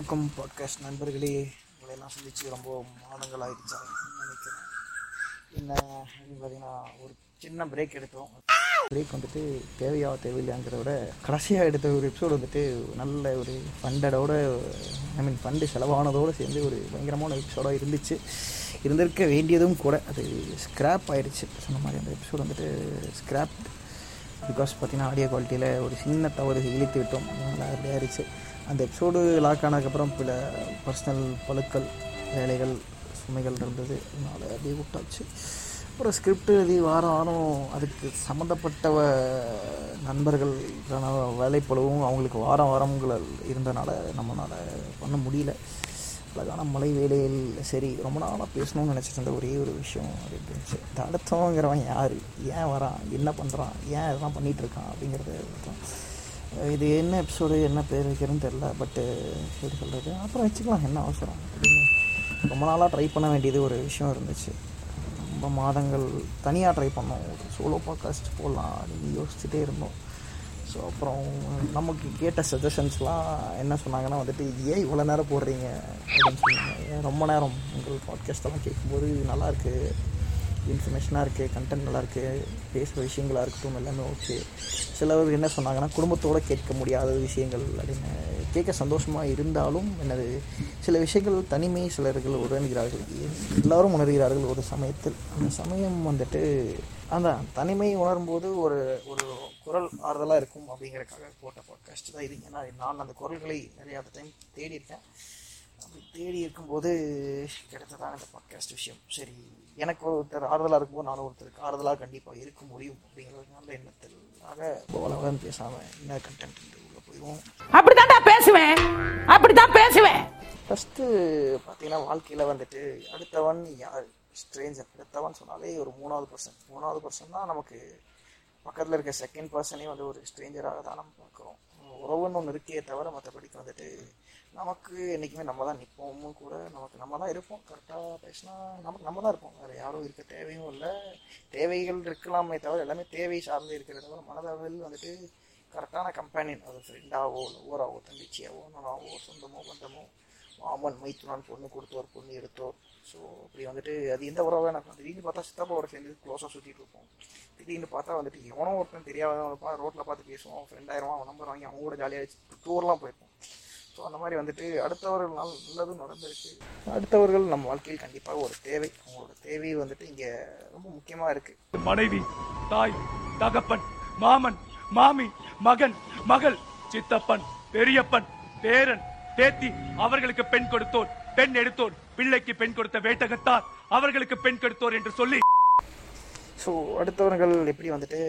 வணக்கம் பாட்காஸ்ட் நண்பர்களே. உங்களையெல்லாம் சந்திச்சு ரொம்ப மாதங்கள் ஆயிடுச்சாங்க நினைக்கிறேன் என்ன அப்படின்னு பார்த்தீங்கன்னா ஒரு சின்ன பிரேக் எடுத்தோம். பிரேக் வந்துட்டு தேவையா தேவையில்லையாங்கிறத விட கடைசியாக எடுத்த ஒரு எபிசோடு வந்துட்டு நல்ல ஒரு ஃபண்டடோட ஐ மீன் ஃபண்டு செலவானதோடு சேர்ந்து ஒரு பயங்கரமான எபிசோடாக இருந்துச்சு. இருந்திருக்க வேண்டியதும் கூட அது ஸ்க்ராப் ஆயிடுச்சு. சொன்ன மாதிரி அந்த எபிசோடு வந்துட்டு ஸ்க்ராப் பிகாஸ் பார்த்தீங்கன்னா ஆடியோ குவாலிட்டியில் ஒரு சின்ன தவறு இழுத்து விட்டோம். அதனால் அப்படியே ஆயிடுச்சு அந்த எபிசோடு லாக் ஆனதுக்கப்புறம் பல பர்சனல் பழுக்கள் வேலைகள் சுமைகள் இருந்தது. அதனால் அப்படியே விட்டாச்சு. அப்புறம் ஸ்கிரிப்ட் எழுதி வாரம் வாரம் அதுக்கு சம்மந்தப்பட்டவ நண்பர்களுக்கான வேலைப்பளவும் அவங்களுக்கு வாரம் வாரங்கள் இருந்தனால நம்மளால் பண்ண முடியல. அழகான மலை வேலையில் சரி ரொம்ப நாளாக பேசணும்னு நினச்சிட்டு இருந்த ஒரே ஒரு விஷயம் அப்படின்னு இருந்துச்சு? இந்த அடுத்தவங்கிறவன் யார்? ஏன் வரான்? என்ன பண்ணுறான் ஏன் இதெல்லாம் பண்ணிகிட்ருக்கான் அப்படிங்கிறது இது என்ன எபிசோடு என்ன பேர் வைக்கிறதுன்னு தெரில பட்டு எப்படி சொல்கிறது அப்புறம் வச்சுக்கலாம் என்ன அவசரம்? அப்படின்னு ரொம்ப நாளாக ட்ரை பண்ண வேண்டியது ஒரு விஷயம் இருந்துச்சு. ரொம்ப மாதங்கள் தனியாக ட்ரை பண்ணோம். ஒரு சோலோ பாட்காஸ்ட் போடலாம் அப்படின்னு யோசிச்சுட்டே இருந்தோம். ஸோ அப்புறம் நமக்கு கேட்ட சஜஷன்ஸ்லாம் என்ன சொன்னாங்கன்னா வந்துட்டு ஏன் இவ்வளோ நேரம் போடுறீங்க அப்படின்னு சொன்னாங்க. ஏன் ரொம்ப நேரம் உங்கள் பாட்காஸ்டெல்லாம் கேட்கும்போது நல்லாயிருக்கு இன்ஃபர்மேஷனாக இருக்குது கண்டென்ட் நல்லா இருக்குது பேசுகிற விஷயங்களாக இருக்கட்டும் எல்லாமே ஓகே சிலவர் என்ன சொன்னாங்கன்னா குடும்பத்தோடு கேட்க முடியாத விஷயங்கள் அப்படின்னு கேட்க சந்தோஷமாக இருந்தாலும் என்னது சில விஷயங்கள் தனிமை சிலர்கள் உணர்கிறார்கள். எல்லோரும் உணர்கிறார்கள் ஒரு சமயத்தில். அந்த சமயம் வந்துட்டு அந்த தனிமை உணரும்போது ஒரு ஒரு குரல் ஆறுதலாக இருக்கும் அப்படிங்கிறக்காக போட்ட பாட்காஸ்ட் தான் இது. ஏன்னா நான் அந்த குரல்களை நிறையா டைம் தேடி இருக்கேன் அப்படி தேடி இருக்கும்போது கிடைத்ததான் இந்த பாட்காஸ்ட் விஷயம். சரி எனக்கு ஒருத்தர் ஆறுதலாக இருக்கும்போது நானும் ஒருத்தருக்கு ஆறுதலாக கண்டிப்பாக இருக்க முடியும் அப்படிங்கிற நல்ல எண்ணத்தில் ஆக போலவன் பேசாமல் என்ன கண்டென்ட் உள்ளே போயிடுவோம். அப்படித்தான்டா பேசுவேன். அப்படித்தான் பேசுவேன். ஃபஸ்ட்டு பார்த்தீங்கன்னா வாழ்க்கையில் வந்துட்டு அடுத்தவன் யார்? ஸ்ட்ரேஞ்சர் அடுத்தவன் சொன்னாலே ஒரு மூணாவது பர்சன் மூணாவது பர்சன் தான் நமக்கு பக்கத்தில் இருக்க செகண்ட் பர்சனே வந்து ஒரு ஸ்ட்ரேஞ்சராக தான் நம்ம பார்க்குறோம். உறவுன்னு ஒன்று இருக்கே தவிர மற்றபடிக்கு வந்துட்டு நமக்கு என்றைக்குமே நம்ம தான் நிற்போமும் கூட நமக்கு நம்ம தான் இருப்போம். கரெக்டாக பேசினா நமக்கு நம்ம தான் இருப்போம். வேறு யாரும் இருக்க தேவையும் இல்லை. தேவைகள் இருக்கலாமே தவிர எல்லாமே தேவை சார்ந்து இருக்கிறத தவிர மனதளவில் வந்துட்டு கரெக்டான கம்பெனியன் அது ஃப்ரெண்டாவோ லவ்வராவோ தங்கச்சியாவோ நானாவோ சொந்தமோ பந்தமோ மாமன் மைத்துனான் பொண்ணு கொடுத்தோர் பொண்ணு எடுத்தோர். ஸோ அப்படி வந்துட்டு அது எந்த உறவாக எனக்கு திடீர்னு பார்த்தா சித்தப்பாவோட சேர்ந்து க்ளோஸாக சுற்றிட்டு இருப்போம். திடீர்னு பார்த்தா வந்துட்டு எவனோ ஒருத்தன் தெரியாதவன் ரோட்டில் பார்த்து பேசுவோம் ஃப்ரெண்ட் ஆயிரம் அவன் நம்பர் வாங்கி அவங்க கூட ஜாலியாக டூர்லாம் போயிருப்போம். ஸோ அந்த மாதிரி வந்துட்டு அடுத்தவர்கள் நாள் நல்லதும் நடந்திருக்கு. அடுத்தவர்கள் நம்ம வாழ்க்கையில் கண்டிப்பாக ஒரு தேவை. அவங்களோட தேவை வந்துட்டு இங்கே ரொம்ப முக்கியமாக இருக்குது மனைவி தாய் தகப்பன் மாமன் மாமி மகன் மகள் சித்தப்பன் பெரியப்பன் பேரன் பேத்தி அவர்களுக்கு பெண் கொடுத்தோர் பெண் எடுத்தோர் பிள்ளைக்கு பெண் கொடுத்த வேட்டகத்தார் அவர்களுக்கு பெண் கொடுத்தோர் என்று சொல்லி. ஸோ அடுத்தவர்கள் எப்படி வந்துட்டு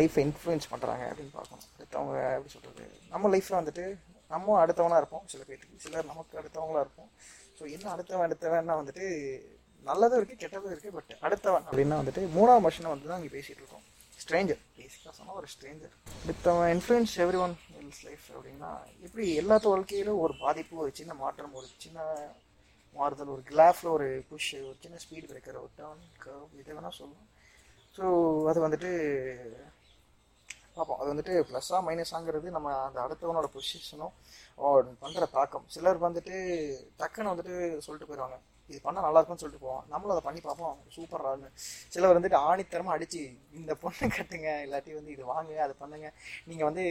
லைஃப்பை இன்ஃப்ளூயன்ஸ் பண்ணுறாங்க அப்படின்னு பார்க்கணும். அடுத்தவங்க எப்படி சொல்கிறது நம்ம லைஃப்பில் வந்துட்டு நம்ம அடுத்தவனாக இருப்போம் சில பேருக்கு சிலர் நமக்கு அடுத்தவங்களா இருப்போம். ஸோ இன்னும் அடுத்தவன் அடுத்தவன்னா வந்துட்டு நல்லதும் இருக்குது கெட்டதும் இருக்குது பட் அடுத்தவன் அப்படின்னா வந்துட்டு மூணாவது மனுஷனை வந்து தான் இங்கே பேசிகிட்டு இருக்கோம். ஸ்ட்ரேஞ்சர் பேசிக்காக சொன்னால் ஒரு ஸ்ட்ரேஞ்சர் அடுத்தவன் influence every one else's life அப்படின்னா எப்படி எல்லாத்த வாழ்க்கையிலும் ஒரு பாதிப்பு ஒரு சின்ன மாற்றம் ஒரு சின்ன மாறுதல் ஒரு கிளாஃபில் ஒரு புஷ் ஒரு சின்ன ஸ்பீட் பிரேக்கர் ஒரு டர்ன் கர்வ் இதை வேணால் சொல்லலாம். ஸோ அது வந்துட்டு பார்ப்போம் அது வந்துட்டு ப்ளஸ்ஸாக மைனஸாங்கிறது நம்ம அந்த அடுத்தவனோட பொசிஷனும் பண்ணுற தாக்கம். சிலர் வந்துட்டு டக்குன்னு வந்துட்டு சொல்லிட்டு போயிடுவாங்க இது பண்ணால் நல்லா இருக்கும்னு சொல்லிட்டு போவோம் நம்மளும் அதை பண்ணி பார்ப்போம். சூப்பராக சிலர் வந்துட்டு ஆணித்தரமாக அடித்து இந்த பொண்ணு கட்டுங்க இல்லாட்டி வந்து இது வாங்க அது பண்ணுங்க. நீங்கள் வந்து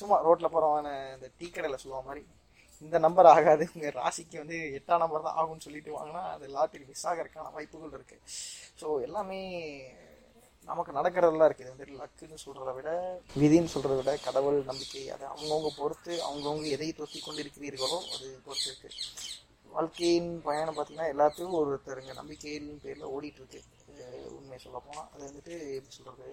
சும்மா ரோட்டில் போகிறவன இந்த டீ கடையில் சொல்லுவ மாதிரி இந்த நம்பர் ஆகாது. உங்கள் ராசிக்கு வந்து எட்டாம் நம்பர் தான் ஆகும்னு சொல்லிட்டு வாங்கினா அது லாட்டரி மிஸ் ஆகிறதுக்கான வாய்ப்புகள் இருக்குது ஸோ எல்லாமே நமக்கு நடக்கிறதெல்லாம் இருக்குது. இது வந்துட்டு லக்குன்னு சொல்கிறத விட விதின்னு சொல்கிறத விட கடவுள் நம்பிக்கை அதை அவங்கவுங்க பொறுத்து அவங்கவுங்க எதை தொத்தி கொண்டு இருக்கிறீர்களோ அது பொறுத்து இருக்குது வாழ்க்கையின் பயணம் பார்த்தீங்கன்னா எல்லாத்துக்கும் ஒருத்தருங்க நம்பிக்கையின் பேரில் ஓடிட்டுருக்கு உண்மையை சொல்ல போனால் அது வந்துட்டு எப்படி சொல்கிறது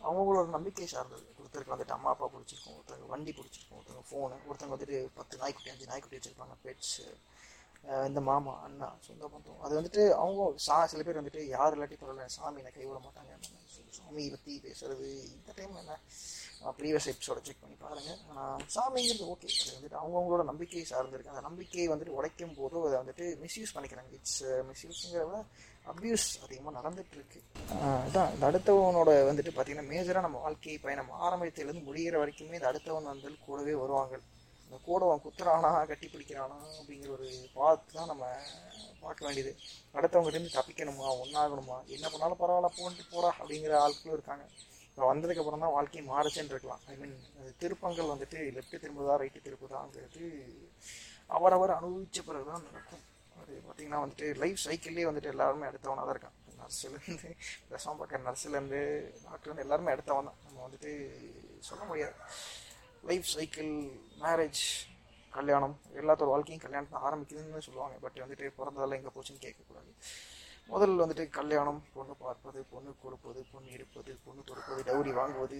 அவங்களோட நம்பிக்கை சார்ந்தது. ஒருத்தருக்கு வந்துட்டு அம்மா அப்பா பிடிச்சிருக்கும் ஒருத்தருக்கு வண்டி பிடிச்சிருக்கும் ஒருத்தங்க ஃபோனு ஒருத்தங்க வந்துட்டு பத்து நாய்க்குட்டி அஞ்சு நாய்க்குட்டி வச்சுருப்பாங்க பெட்ஸு இந்த மாமா அண்ணா சொந்த பந்தம். அது வந்துட்டு அவங்க சா சில பேர் வந்துட்டு யார் இல்லாட்டி பரவாயில்ல என்னை கைவிட மாட்டாங்க சாமியை பற்றி பேசுறது இந்த டைம் என்ன? ப்ரீவியஸ் எபிசோட செக் பண்ணி பாருங்கள் சாமிங்கிறது ஓகே அது வந்துட்டு அவங்கவுங்களோட நம்பிக்கையை சார்ந்திருக்கு. அந்த நம்பிக்கையை வந்துட்டு உடைக்கும் போதோ அதை வந்துட்டு மிஸ்யூஸ் பண்ணிக்கிறாங்க. இட்ஸ் மிஸ்யூஸுங்கிறத uh, அப்யூஸ் அதிகமாக நடந்துகிட்ருக்கு அதான் இந்த அடுத்தவனோட வந்துட்டு பார்த்தீங்கன்னா மேஜராக நம்ம வாழ்க்கை பயணம் ஆரம்பத்திலேருந்து முடிகிற வரைக்குமே இந்த அடுத்தவன் வந்து கூடவே வருவாங்க. இந்த கூட அவன் குத்துறானா கட்டி பிடிக்கிறானா அப்படிங்கிற ஒரு பார்த்து தான் நம்ம பார்க்க வேண்டியது. அடுத்தவங்ககிட்ட தப்பிக்கணுமா ஒன்றாகணுமா என்ன பண்ணாலும் பரவாயில்ல போன்ட்டு போடா அப்படிங்கிற ஆட்களும் இருக்காங்க. இப்போ வந்ததுக்கப்புறம் தான் வாழ்க்கையை மாறுச்சுன்னு இருக்கலாம். ஐ மீன் திருப்பங்கள் வந்துட்டு லெஃப்ட் திரும்புதா ரைட்டு திரும்புதாங்கிறது அவரவர் அனுபவிச்ச பிறகு தான் நடக்கும். அது பார்த்தீங்கன்னா வந்துட்டு லைஃப் சைக்கிள்லேயே வந்துட்டு எல்லாருமே அடுத்தவனாக தான் இருக்கான். நர்ஸுலேருந்து விஷம் பார்க்குற நர்ஸுலேருந்து டாக்டர்லேருந்து எல்லாருமே அடுத்தவன் தான். நம்ம வந்துட்டு சொல்ல முடியாது. லைஃப் சைக்கிள் மேரேஜ் கல்யாணம் எல்லாத்தோட வாழ்க்கையும் கல்யாணம் தான் ஆரம்பிக்குதுன்னு சொல்லுவாங்க. பட் வந்துட்டு பிறந்ததெல்லாம் எங்கே போச்சுன்னு கேட்கக்கூடாது. முதல்ல வந்துட்டு கல்யாணம் பொண்ணு பார்ப்பது பொண்ணு கொடுப்பது பொண்ணு எடுப்பது பொண்ணு தொடுப்பது டவுரி வாங்குவது.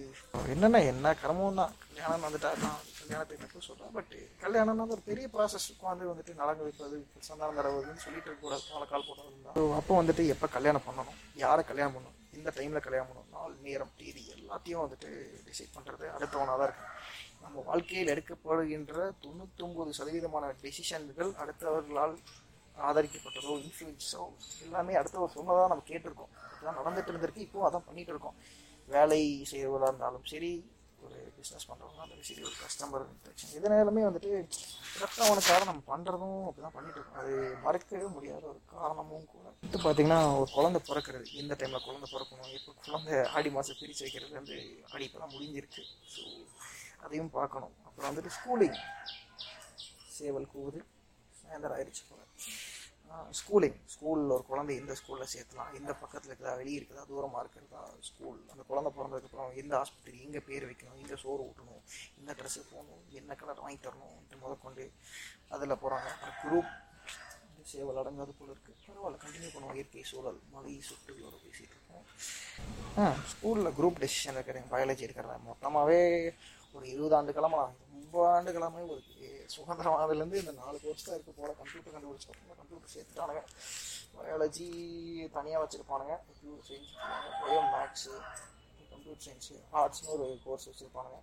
என்னென்ன என்ன கர்மம் தான். கல்யாணம் வந்துட்டா நான் கல்யாணத்தை மட்டும் சொல்கிறேன் பட் கல்யாணம்னா ஒரு பெரிய ப்ராசஸ் உட்காந்து வந்துட்டு நலங்கு வைப்பது சந்தானம் தரவுன்னு சொல்லிட்டு இருக்கக்கூடாது நாளை கால் போட்டது அப்போ வந்துட்டு எப்போ கல்யாணம் பண்ணணும்? யாரை கல்யாணம் பண்ணணும்? இந்த டைமில் கல்யாணம் பண்ணணும். நாள் நேரம் தேதி எல்லாத்தையும் வந்துட்டு டிசைட் பண்ணுறது அடுத்தவனாக தான் இருக்கு நம்ம வாழ்க்கையில் எடுக்கப்படுகின்ற தொண்ணூத்தொம்பது சதவீதமான டெசிஷன்கள் அடுத்தவர்களால் ஆதரிக்கப்பட்டதோ இன்ஃப்ளூயன்ஸோ எல்லாமே அடுத்தவர் சொன்னதாக நம்ம கேட்டிருக்கோம். அதுதான் நடந்துட்டு இருந்திருக்கு. இப்போ அதான் பண்ணிட்டு இருக்கோம். வேலை செய்வதாக இருந்தாலும் சரி ஒரு பிஸ்னஸ் பண்ணுறவங்க இருந்தாலும் சரி ஒரு கஸ்டமர் இன்ட்ராக்ஷன் எதுனாலுமே வந்துட்டு அடுத்தவனுக்காக நம்ம பண்ணுறதும் அப்படி தான் பண்ணிட்டு இருக்கோம். அது மறக்கவே முடியாத ஒரு காரணமும் கூட. இப்போ பார்த்தீங்கன்னா ஒரு குழந்தை பிறக்கிறது. எந்த டைமில் குழந்தை பிறக்கணும். இப்போ குழந்தை ஆடி மாதம் பிரித்து வைக்கிறது வந்து ஆடி இப்போலாம் முடிஞ்சிருக்கு. ஸோ அதையும் பார்க்கணும். அப்புறம் வந்துட்டு ஸ்கூலிங் சேவல் கூவுது. சாயந்தரம் ஆயிடுச்சு போல ஸ்கூலிங் ஸ்கூலில் ஒரு குழந்தை எந்த ஸ்கூலில் சேர்த்தலாம். எந்த பக்கத்தில் இருக்குதா வெளியே இருக்குதா தூரமாக இருக்கிறதா ஸ்கூல் அந்த குழந்தை பிறந்ததுக்கப்புறம் எந்த ஹாஸ்பிட்டல் எங்கே பேர் வைக்கணும் எங்கே சோறு ஊட்டணும் எந்த ட்ரெஸ்ஸு போகணும் என்ன கலர் வாங்கி தரணும் முதற்கொண்டு அதில் போகிறாங்க அப்புறம் குரூப் சேவல் அடங்காது போல இருக்குது பரவாயில்ல கண்டினியூ பண்ணுவோம். இயற்கை சூழல் மலை சுட்டுகளோட பேசிகிட்டு இருக்கோம். ஸ்கூலில் குரூப் டெசிஷன் இருக்கிறேன் பயாலஜி இருக்கிறதா மொத்தமாகவே ஒரு இருபது ஆண்டு காலமாக ரொம்ப ஆண்டு காலமே ஒரு சுதந்திரம் ஆனதுலேருந்து இந்த நாலு கோர்ஸ் தான் போல. கம்ப்யூட்டர் கண்டுபிடிச்சப்போ கம்ப்யூட்டர் சேர்த்துட்டானுங்க. பயாலஜி தனியாக வச்சுருப்பானுங்க. Computer science bio maths computer science ஆர்ட்ஸ்னு ஒரு கோர்ஸ் வச்சுருப்பானுங்க.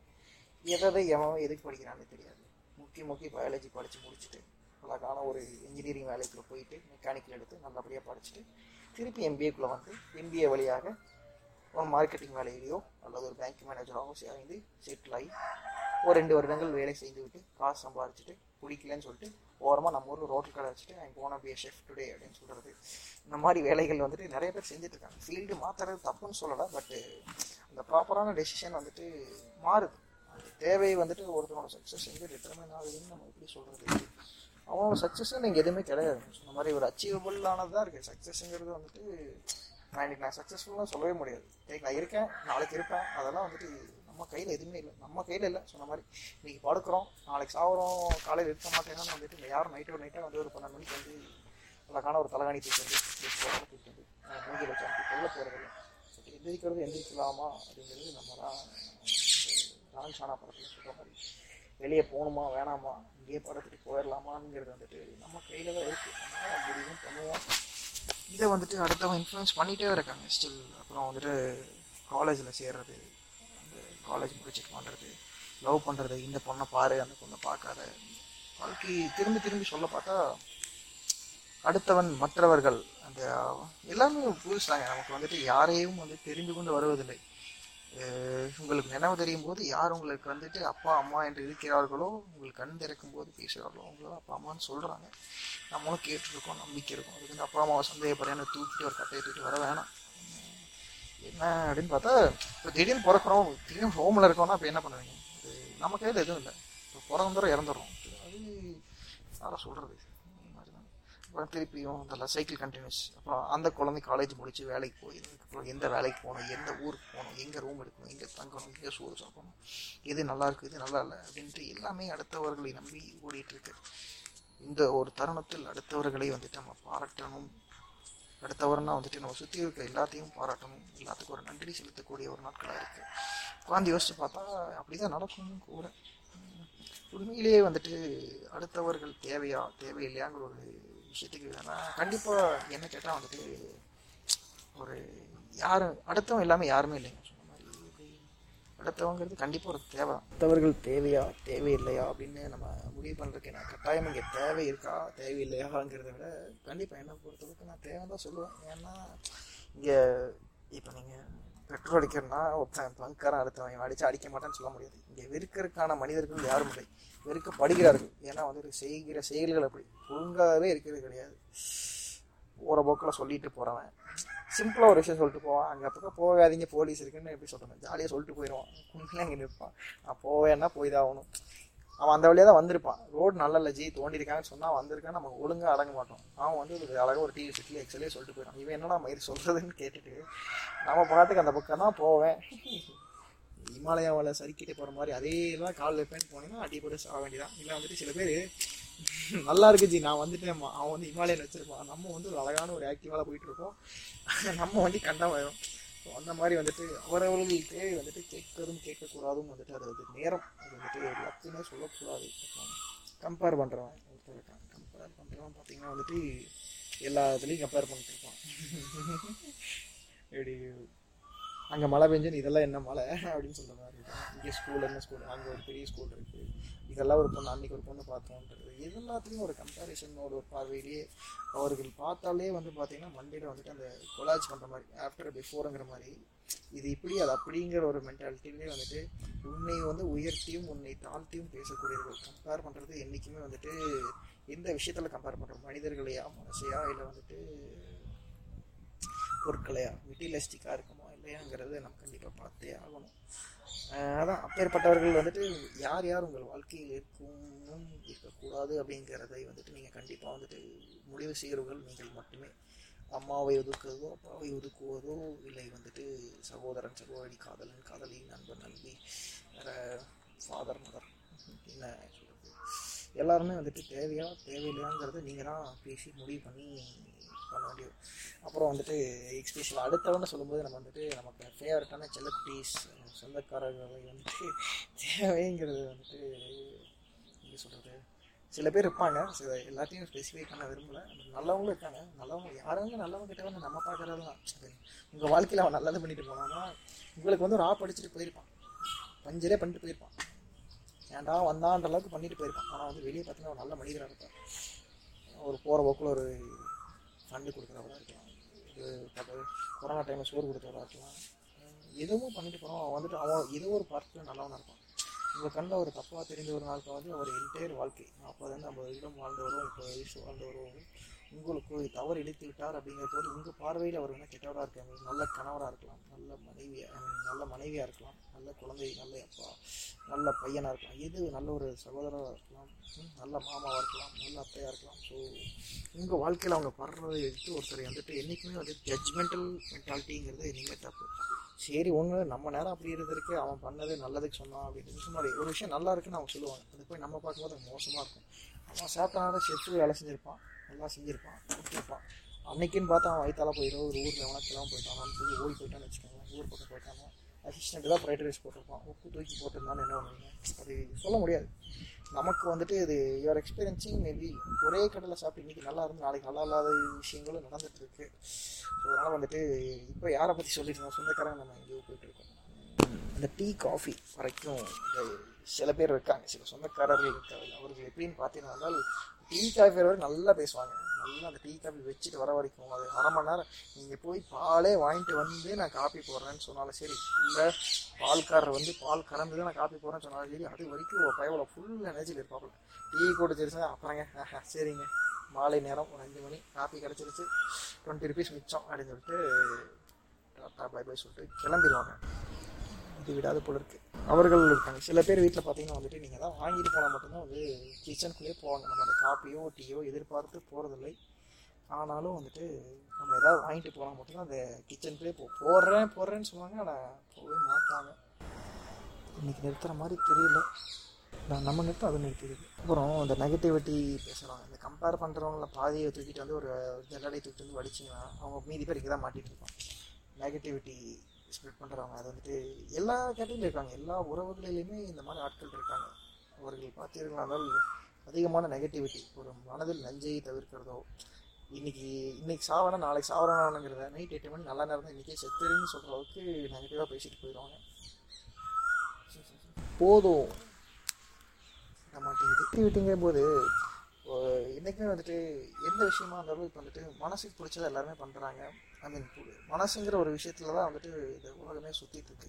எதை எவன் எதுக்கு படிக்கிறான்னு தெரியாது. முக்கிய முக்கிய பயாலஜி படித்து முடிச்சுட்டு அழகான ஒரு இன்ஜினியரிங் வேலைக்குள்ளே போயிட்டு மெக்கானிக்கல் எடுத்து நல்லபடியாக படிச்சுட்டு திருப்பி எம்பிஏக்குள்ளே வந்து எம்பிஏ வழியாக ஒரு மார்க்கெட்டிங் வேலையிலையோ அல்லது ஒரு பேங்க் மேனேஜராகவோ சேர்ந்து செட்டில் ஆகி ஒரு ரெண்டு வருடங்கள் வேலை செய்து விட்டு காசு சம்பாதிச்சுட்டு பிடிக்கலன்னு சொல்லிட்டு ஓரமாக நம்ம ஊரில் ரோட்டில் கடை வச்சுட்டு ஐ போன பி ஷெஃப் டுடே அப்படின்னு சொல்கிறது இந்த மாதிரி வேலைகள் வந்துட்டு நிறைய பேர் செஞ்சுட்ருக்காங்க ஃபீல்டு மாற்றுறது தப்புன்னு சொல்லலை பட்டு அந்த ப்ராப்பரான டெசிஷன் வந்துட்டு மாறுது. அந்த தேவை வந்துட்டு ஒருத்தனோட சக்ஸஸ் வந்து டிட்டர்மைன் ஆகுதுன்னு நம்ம எப்படி சொல்கிறது அவனோட சக்ஸஸ்ன்னு இங்கே எதுவுமே கிடையாது. சொன்ன மாதிரி ஒரு அச்சீவபிளானது தான் இருக்குது சக்ஸஸ்ங்கிறது வந்துட்டு நான் இன்னைக்கு நான் சக்ஸஸ்ஃபுல்லாக சொல்லவே முடியாது. இன்னைக்கு நான் இருக்கேன் நாளைக்கு இருப்பேன். அதெல்லாம் வந்துட்டு நம்ம கையில் எதுவுமே இல்லை. நம்ம கையில் இல்லை சொன்ன மாதிரி. இன்னைக்கு படுக்கிறோம் நாளைக்கு சாப்பிட்றோம் காலையில் இருக்க மாட்டேங்கன்னு வந்துட்டு இல்லை யாரும் நைட்டோ நைட்டாக வந்து ஒரு பன்னெண்டு மணிக்கு வந்து அழகான ஒரு தலைகாணி தூக்கி வந்து தூக்கி வந்து மூஞ்சி வச்சு அனுப்பி கொள்ள போகிறதில்ல எந்திரிக்கிறது எந்திரிக்கலாமா அப்படிங்கிறது நம்ம தான் ரான் சானா படத்தில் சொல்கிற மாதிரி. வெளியே போகணுமா வேணாமா இங்கேயே படத்துக்கு போயிடலாமாங்கிறது வந்துட்டு நம்ம கையில் தான் இருக்குது நம்ம முடிவும் பண்ணுவோம். இதை வந்துட்டு அடுத்தவங்க இன்ஃப்ளூயன்ஸ் பண்ணிகிட்டே இருக்காங்க ஸ்டில் அப்புறம் வந்துட்டு காலேஜில் சேர்றது அந்த காலேஜ் முடிச்சுட்டு பண்ணுறது லவ் பண்ணுறது இந்த பொண்ணை பாரு அந்த பொண்ணை பார்க்காத. வாழ்க்கை திரும்பி திரும்பி சொல்ல பார்த்தா அடுத்தவன் மற்றவர்கள் அந்த எல்லாமே புதுசாங்க நமக்கு வந்துட்டு யாரையும் வந்து தெரிந்து கொண்டு வருவதில்லை. உங்களுக்கு நினைவு தெரியும் போது யார் உங்களுக்கு வந்துட்டு அப்பா அம்மா என்று இருக்கிறார்களோ உங்களுக்கு கண் திறக்கும் போது பேசுகிறார்களோ அவங்கள அப்பா அம்மான்னு சொல்கிறாங்க நம்மளும் கேட்டுருக்கோம் நம்பிக்கை இருக்கும். அதுக்கு வந்து அப்பா அம்மாவை சந்தேகப்படுறேன்னு தூக்கிட்டு ஒரு கட்டையை தூக்கிட்டு வர வேணாம். என்ன அப்படின்னு பார்த்தா இப்போ திடீர்னு பிறக்கிறோம் திடீர்னு ஹோமில் இருக்கோம்னா இப்போ என்ன பண்ணுவீங்க? அது நமக்கு எதுவும் இல்லை. இப்போ பிறந்தோம் இறந்துடுறோம் அது யாரை சொல்கிறது திருப்பியும் அந்த சைக்கிள் கண்டினியூஸ் அப்புறம் அந்த குழந்தை காலேஜ் முடிச்சு வேலைக்கு போய் எந்த வேலைக்கு போகணும் எந்த ஊருக்கு போகணும் எங்கே ரூம் எடுக்கணும் எங்கே தங்கணும் எங்கே சோறு சாப்பிடணும் எது நல்லாயிருக்கு இது நல்லா இல்லை அப்படின்ட்டு எல்லாமே அடுத்தவர்களை நம்பி ஓடிட்டு இருக்கு. இந்த ஒரு தருணத்தில் அடுத்தவர்களை வந்துட்டு நம்ம பாராட்டணும். அடுத்தவர்னா வந்துட்டு நம்ம சுற்றி இருக்க எல்லாத்தையும் பாராட்டணும். எல்லாத்துக்கும் ஒரு நன்றி செலுத்தக்கூடிய ஒரு நாட்களாக இருக்குது உட்காந்து யோசிச்சு பார்த்தா அப்படி தான் நடக்கும் கூட. உண்மையிலேயே வந்துட்டு அடுத்தவர்கள் தேவையா தேவையில்லையாங்கிற ஒரு விஷயத்துக்கு நான் கண்டிப்பாக என்ன கேட்டால் வந்துட்டு ஒரு யாரும் அடுத்தவங்க எல்லாமே யாருமே இல்லைங்க. சொன்ன மாதிரி அடுத்தவங்கிறது கண்டிப்பாக ஒரு தேவை அடுத்தவர்கள் தேவையா தேவையில்லையா அப்படின்னு நம்ம முடிவு பண்ணுறதுக்கு நான் கட்டாயம்? இங்கே தேவை இருக்கா தேவையில்லையாங்கிறத விட கண்டிப்பாக என்ன பொறுத்தளவுக்கு நான் தேவை தான் சொல்லுவேன். ஏன்னா இங்கே இப்போ நீங்கள் பெட்ரோல் அடிக்கிறனா ஒருத்தன் பங்காரம் அடுத்தவன் அடிச்சு அடிக்க மாட்டேன்னு சொல்ல முடியாது. இங்கே வெறுக்கிறதுக்கான மனிதர்கள் யாரும் இல்லை வெறுக்கப்படுகிறார்கள். ஏன்னா வந்து செய்கிற செயல்கள் அப்படி ஒழுங்காகவே இருக்கிறது கிடையாது. போகிற போக்கில் சொல்லிட்டு போகிறவன் சிம்பிளாக ஒரு விஷயம் சொல்லிட்டு போவான். அங்கே பக்கம் போகாதீங்க போலீஸ் இருக்குன்னு எப்படி சொல்கிறேன் ஜாலியாக சொல்லிட்டு போயிடுவான் உண்மையாக அங்கே நிற்பான் நான் போவேன்னா போய் தான் ஆகணும். அவன் அந்த வழியாக தான் வந்திருப்பான். ரோடு நல்ல இல்லை ஜி தோண்டியிருக்காங்கன்னு சொன்னால் வந்திருக்கான் நம்ம ஒழுங்காக அடங்க மாட்டோம். அவன் வந்து ஒரு அழகாக ஒரு டிவி செட்டில் எக்ஸலே சொல்லிட்டு போயிடும் இவன் என்னடா மயிர் சொல்கிறதுன்னு கேட்டுட்டு நம்ம பாட்டுக்கு அந்த பக்கம் தான் போவேன். இமாலயாவில் சறுக்கிட்டு போகிற மாதிரி அதே தான் கால் வைப்பேன்னு போனீங்கன்னா அடிப்படை சாக வேண்டியதான் இல்லை வந்துட்டு சில பேர் நல்லா இருக்கு ஜி நான் வந்துட்டேன் அவன் வந்து இமாலயன் வச்சிருப்பான். நம்ம வந்து ஒரு அழகான ஒரு ஆக்டிவாக போயிட்டு இருக்கோம். நம்ம வண்டி கண்டமாயிரும் ஸோ அந்த மாதிரி வந்துட்டு அவரவர்கள் தேவை வந்துட்டு கேட்கறதும் கேட்கக்கூடாதும் வந்துட்டு அது வந்து நேரம். அது வந்துட்டு எல்லாத்தையுமே சொல்லக்கூடாது. கம்பேர் பண்ணுறவன் ஒருத்தர் இருக்கான். கம்பேர் பண்ணுறவன் பார்த்தீங்கன்னா வந்துட்டு எல்லா இதுலேயும் கம்பேர் பண்ணிட்டு இருப்பான். எப்படி? அங்கே மழை பெஞ்சுன்னு இதெல்லாம் என்ன மழை? அப்படின்னு சொல்கிற மாதிரி இருக்கும். இங்கே ஸ்கூல் என்ன ஸ்கூல் அங்கே ஒரு பெரிய ஸ்கூல் இருக்குது இதெல்லாம் ஒரு பொண்ணு அன்றைக்கி ஒரு பொண்ணு பார்த்தோன்றது. எல்லாத்துலேயும் ஒரு கம்பேரிசனோட ஒரு பார்வையிலேயே அவர்கள் பார்த்தாலே வந்து பார்த்தீங்கன்னா மண்டையில் வந்துட்டு அந்த கொலாஜ் பண்ணுற மாதிரி ஆஃப்டர் பிஃபோருங்கிற மாதிரி இது இப்படி அது அப்படிங்கிற ஒரு மென்டாலிட்டிலே வந்துட்டு உன்னை வந்து உயர்த்தியும் உன்னை தாழ்த்தியும் பேசக்கூடியவர்கள். கம்பேர் பண்ணுறது என்றைக்குமே வந்துட்டு எந்த விஷயத்தில் கம்பேர் பண்ணுறோம் மனிதர்களையா மனசையா இல்லை வந்துட்டு பொருட்களையா? மெட்டீரியலிஸ்டிக்காக இருக்குமா இல்லையாங்கிறது நம்ம கண்டிப்பாக பார்த்தே ஆகணும். அதான் அப்பேற்பட்டவர்கள் வந்துட்டு யார் யார் உங்கள் வாழ்க்கையில் இருக்கணும் இருக்கக்கூடாது அப்படிங்கிறதை வந்துட்டு நீங்கள் கண்டிப்பாக வந்துட்டு முடிவு செய்கிறவர்கள் நீங்கள் மட்டுமே. அம்மாவை ஒதுக்குவதோ அப்பாவை ஒதுக்குவதோ இல்லை வந்துட்டு சகோதரன் சகோதரி காதலன் காதலி நண்பன் நல்வி ஃபாதர் மதர் என்ன சொல்கிறது எல்லாருமே வந்துட்டு தேவையா தேவையில்லையாங்கிறத நீங்கள் தான் பேசி முடிவு பண்ணி பண்ண வேண்டியது அப்புறம் வந்துட்டு எக்ஸ்பெஷல் அடுத்தவன்னு சொல்லும்போது நம்ம வந்துட்டு நமக்கு ஃபேவரட்டான செல்லக்குட்டீஸ் சொந்தக்காரர்களை வந்துட்டு தேவைங்கிறது வந்துட்டு எப்படி சொல்கிறது சில பேர் இருப்பாங்க. சில எல்லாத்தையும் ஸ்பெசிஃபை பண்ண விரும்பல. நல்லவங்களும் இருக்காங்க. நல்லவங்க யாருங்க நல்லவங்க கிட்ட நம்ம பார்க்கறது தான். உங்கள் வாழ்க்கையில் அவன் நல்லது பண்ணிட்டு போனான்னா உங்களுக்கு வந்து ஒரு ஆப் அடிச்சுட்டு போயிருப்பான். பஞ்சரே பண்ணிட்டு போயிருப்பான். ஏன்டா வந்தான்ற அளவுக்கு பண்ணிட்டு போயிருப்பான். ஆனால் வந்து வெளியே பார்த்தீங்கன்னா ஒரு நல்ல மனிதராக இருப்பான். ஒரு போகிற போக்கில் ஒரு ஃபண்டு கொடுக்குறவராக இருக்கலாம் இது கொரோனா டைமில் சோறு கொடுத்தவராக இருக்கலாம் எதுவும் பண்ணிட்டு போகிறோம் அவன் வந்துட்டு அவன் ஏதோ ஒரு பார்ட்டில் நல்லவனாக இருப்பான். உங்கள் கண்ணில் ஒரு தப்பாக தெரிஞ்ச ஒரு நாளுக்கு வந்து அவர் என்டையர் வாழ்க்கை. நாற்பதுலேருந்து ஐம்பது வருடம் வாழ்ந்தவரும் முப்பது வயசு வாழ்ந்து வருவோம் உங்களுக்கு தவறு இழைத்து விட்டார் அப்படிங்கிற போது உங்கள் பார்வையில் அவர் என்ன கெட்டவராக இருக்காங்க நல்ல கணவராக இருக்கலாம். நல்ல மனைவியாக நல்ல மனைவியாக இருக்கலாம். நல்ல குழந்தை நல்ல அப்பா நல்ல பையனாக இருக்கலாம். எது நல்ல ஒரு சகோதரராக இருக்கலாம். நல்ல மாமாவாக இருக்கலாம். நல்ல அத்தையாக இருக்கலாம். ஸோ உங்கள் வாழ்க்கையில் அவங்க படுறதை எடுத்து ஒருத்தரை வந்துட்டு என்றைக்குமே வந்து ஜட்ஜ்மெண்டல் மென்டாலிட்டிங்கிறது இனிமேல் தப்பு. சரி ஒன்று நம்ம நேரம் அப்படி இருக்கிறதுக்கு அவன் பண்ணது நல்லதுக்கு சொன்னான் அப்படின்னு சும்மா ஒரு விஷயம் நல்லா இருக்குன்னு அவங்க சொல்லுவாங்க. அது போய் நம்ம பார்க்கும்போது அது மோசமாக இருக்கும். அவன் சாப்பிட்டனால செஃப்பு வேலை செஞ்சுருப்பான். நல்லா செஞ்சுருப்பான் கொடுத்துருப்பான் அன்னைக்குன்னு பார்த்தா அவன் வயிற்றால போயிடும் ஒரு ஊரில் எவனா கிளம்ப போயிட்டான் சொல்லி ஓடி போயிட்டான்னு வச்சுக்கோங்க ஊர் பக்கம் போயிட்டாங்க அசிஸ்டண்ட்டு தான் ஃப்ரைட் ரைஸ் போட்டிருப்பான். உப்பு தூக்கி போட்டிருந்தான்னு என்ன பண்ணுவீங்க? அது சொல்ல முடியாது. நமக்கு வந்துட்டு இது யுவர் எக்ஸ்பீரியன்ஸிங் மேபி ஒரே கடையில் சாப்பிட்டு இன்றைக்கி நல்லா இருந்து நாளைக்கு நல்லா இல்லாத விஷயங்களும் நடந்துகிட்ருக்கு ஸோ அதனால் வந்துட்டு இப்போ யாரை பற்றி சொல்லிட்டு இருந்தோம் சொந்தக்காரங்க நம்ம எங்கேயோ போயிட்டுருக்கோம் அந்த இந்த டீ காஃபி வரைக்கும் இந்த சில பேர் இருக்காங்க. சில சொந்தக்காரர்கள் இருக்காங்க. அவர்கள் எப்படின்னு பார்த்தீங்கன்னா டீ காஃபி வரை நல்லா பேசுவாங்க. நல்லா அந்த டீ காஃபி வச்சுட்டு வர வரைக்கும் அது அரை மணி நேரம் நீங்கள் போய் பாலே வாங்கிட்டு வந்து நான் காப்பி போடுறேன்னு சொன்னாலும் சரி இல்லை பால்காரர் வந்து பால் கறந்து தான் நான் காப்பி போடுறேன்னு சொன்னாலும் சரி அது வரைக்கும் ஒரு பயவில் ஃபுல் எனர்ஜியில் இருப்பாப்புல. டீ குடிச்சிருச்சா அப்புறங்க சரிங்க. மாலை நேரம் ஒரு அஞ்சு மணி காப்பி கிடச்சிருச்சு. டுவெண்ட்டி ருபீஸ் மிச்சம் அப்படின்னு சொல்லிட்டு டாட்டா பை பை சொல்லிட்டு கிளம்பிடுவாங்க இது விடாத போல இருக்கு. அவர்கள் இருக்காங்க. சில பேர் வீட்டில் பார்த்தீங்கன்னா வந்துட்டு நீங்கள் தான் வாங்கிட்டு போனால் மட்டும்தான் வந்து கிச்சனுக்குள்ளேயே போவாங்க. நம்ம அந்த காப்பியோ டீயோ எதிர்பார்த்து போகிறதில்லை ஆனாலும் வந்துட்டு நம்ம ஏதாவது வாங்கிட்டு போனால் மட்டும்தான் அந்த கிச்சனுக்குள்ளேயே போ போடுறேன் போடுறேன்னு சொல்லுவாங்க. ஆனால் போகவே மாட்டாங்க. இன்றைக்கி நிறுத்துகிற மாதிரி தெரியல. நான் நம்ம நிறுத்தம் அது நிறுத்திடுது அப்புறம் இந்த நெகட்டிவிட்டி பேசுகிறாங்க இந்த கம்பேர் பண்ணுறவங்கள பாதியை தூக்கிட்டு வந்து ஒரு ஜல்லடை தூக்கிட்டு வந்து வடிச்சிங்கன்னா அவங்க மீதி பேர் இங்கே தான் மாட்டிகிட்டு இருப்பாங்க. நெகட்டிவிட்டி ஸ்ப்ரெட் பண்ணுறவங்க அது வந்துட்டு எல்லா கேட்டகரியும் இருக்காங்க. எல்லா உறவுகளிலையுமே இந்த மாதிரி ஆட்கள் இருக்காங்க. அவர்கள் பார்த்தீர்களானால் அதிகமான நெகட்டிவிட்டி ஒரு மனதில் நஞ்சை தவிர்க்கிறதோ இன்னைக்கு இன்னைக்கு சாவனா நாளைக்கு சாவரானுங்கிறத நைட் எட்டு மணி நல்லா நேரம் இன்றைக்கே செத்துருன்னு சொல்கிற அளவுக்கு நெகட்டிவாக பேசிட்டு போயிடுவாங்க. போதும். விட மாட்டேங்குது. போது என்றைக்குமே வந்துட்டு எந்த விஷயமா இருந்தாலும் இப்போ வந்துட்டு மனசுக்கு பிடிச்சதை எல்லாருமே பண்ணுறாங்க ஐ மீன் மனசுங்கிற ஒரு விஷயத்துல தான் வந்துட்டு இந்த உலகமே சுற்றிட்டு இருக்கு.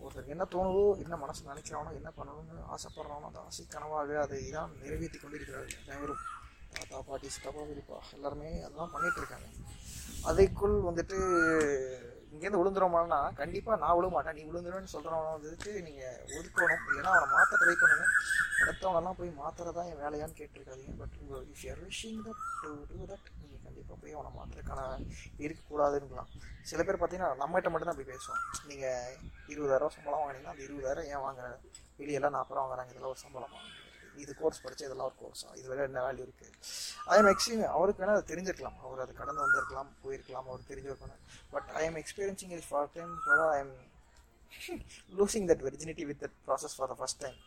ஒருத்தருக்கு என்ன தோணுதோ என்ன மனசு நினைக்கிறானோ என்ன பண்ணணும்னு ஆசைப்படுறானோ அந்த ஆசை கனவாக அதை தான் நிறைவேற்றி கொண்டிருக்கிறாரு அனைவரும் தாத்தா பாட்டி சித்தப்பா விரிப்பா எல்லாருமே அதெல்லாம் பண்ணிட்டு இருக்காங்க. அதைக்குள் வந்துட்டு இங்கேருந்து விழுந்துருமானா கண்டிப்பாக நான் விழுக மாட்டேன் நீ விழுந்துருவேன்னு சொல்கிறவன வந்துட்டு நீங்கள் ஒதுக்கணும். இல்லைன்னா அவனை மாற்ற ட்ரை பண்ணுங்க. அடுத்தவனெல்லாம் போய் மாற்றுறதா என் வேலையான்னு கேட்டிருக்காதீங்க. But if you're wishing that to do that நீங்கள் கண்டிப்பாக போய் அவனை மாற்றுறதுக்கான இருக்கக்கூடாதுன்னுலாம் சில பேர் பார்த்தீங்கன்னா நம்மகிட்ட மட்டும் தான் அப்படி பேசுவோம் நீங்கள் இருபதாயிரம் சம்பளம் வாங்கினீங்கன்னா அந்த இருபதாயிரம் ஏன் வாங்குற? வெளியெல்லாம் நாற்பது வாங்குறாங்க இதெல்லாம் ஒரு சம்பளமா? இது கோர்ஸ் படித்து இதெல்லாம் ஒரு கோர்ஸா இது வேலை என்ன வேல்யூ இருக்குது ஐ எம் எக்ஸ்பீரியன் அவருக்கு வேணால் அது தெரிஞ்சிருக்கலாம். அவர் அது கடந்து வந்திருக்கலாம் போயிருக்கலாம் அவர் தெரிஞ்சிருக்கணும் but I am experiencing is for time I am losing that virginity with that process for the first time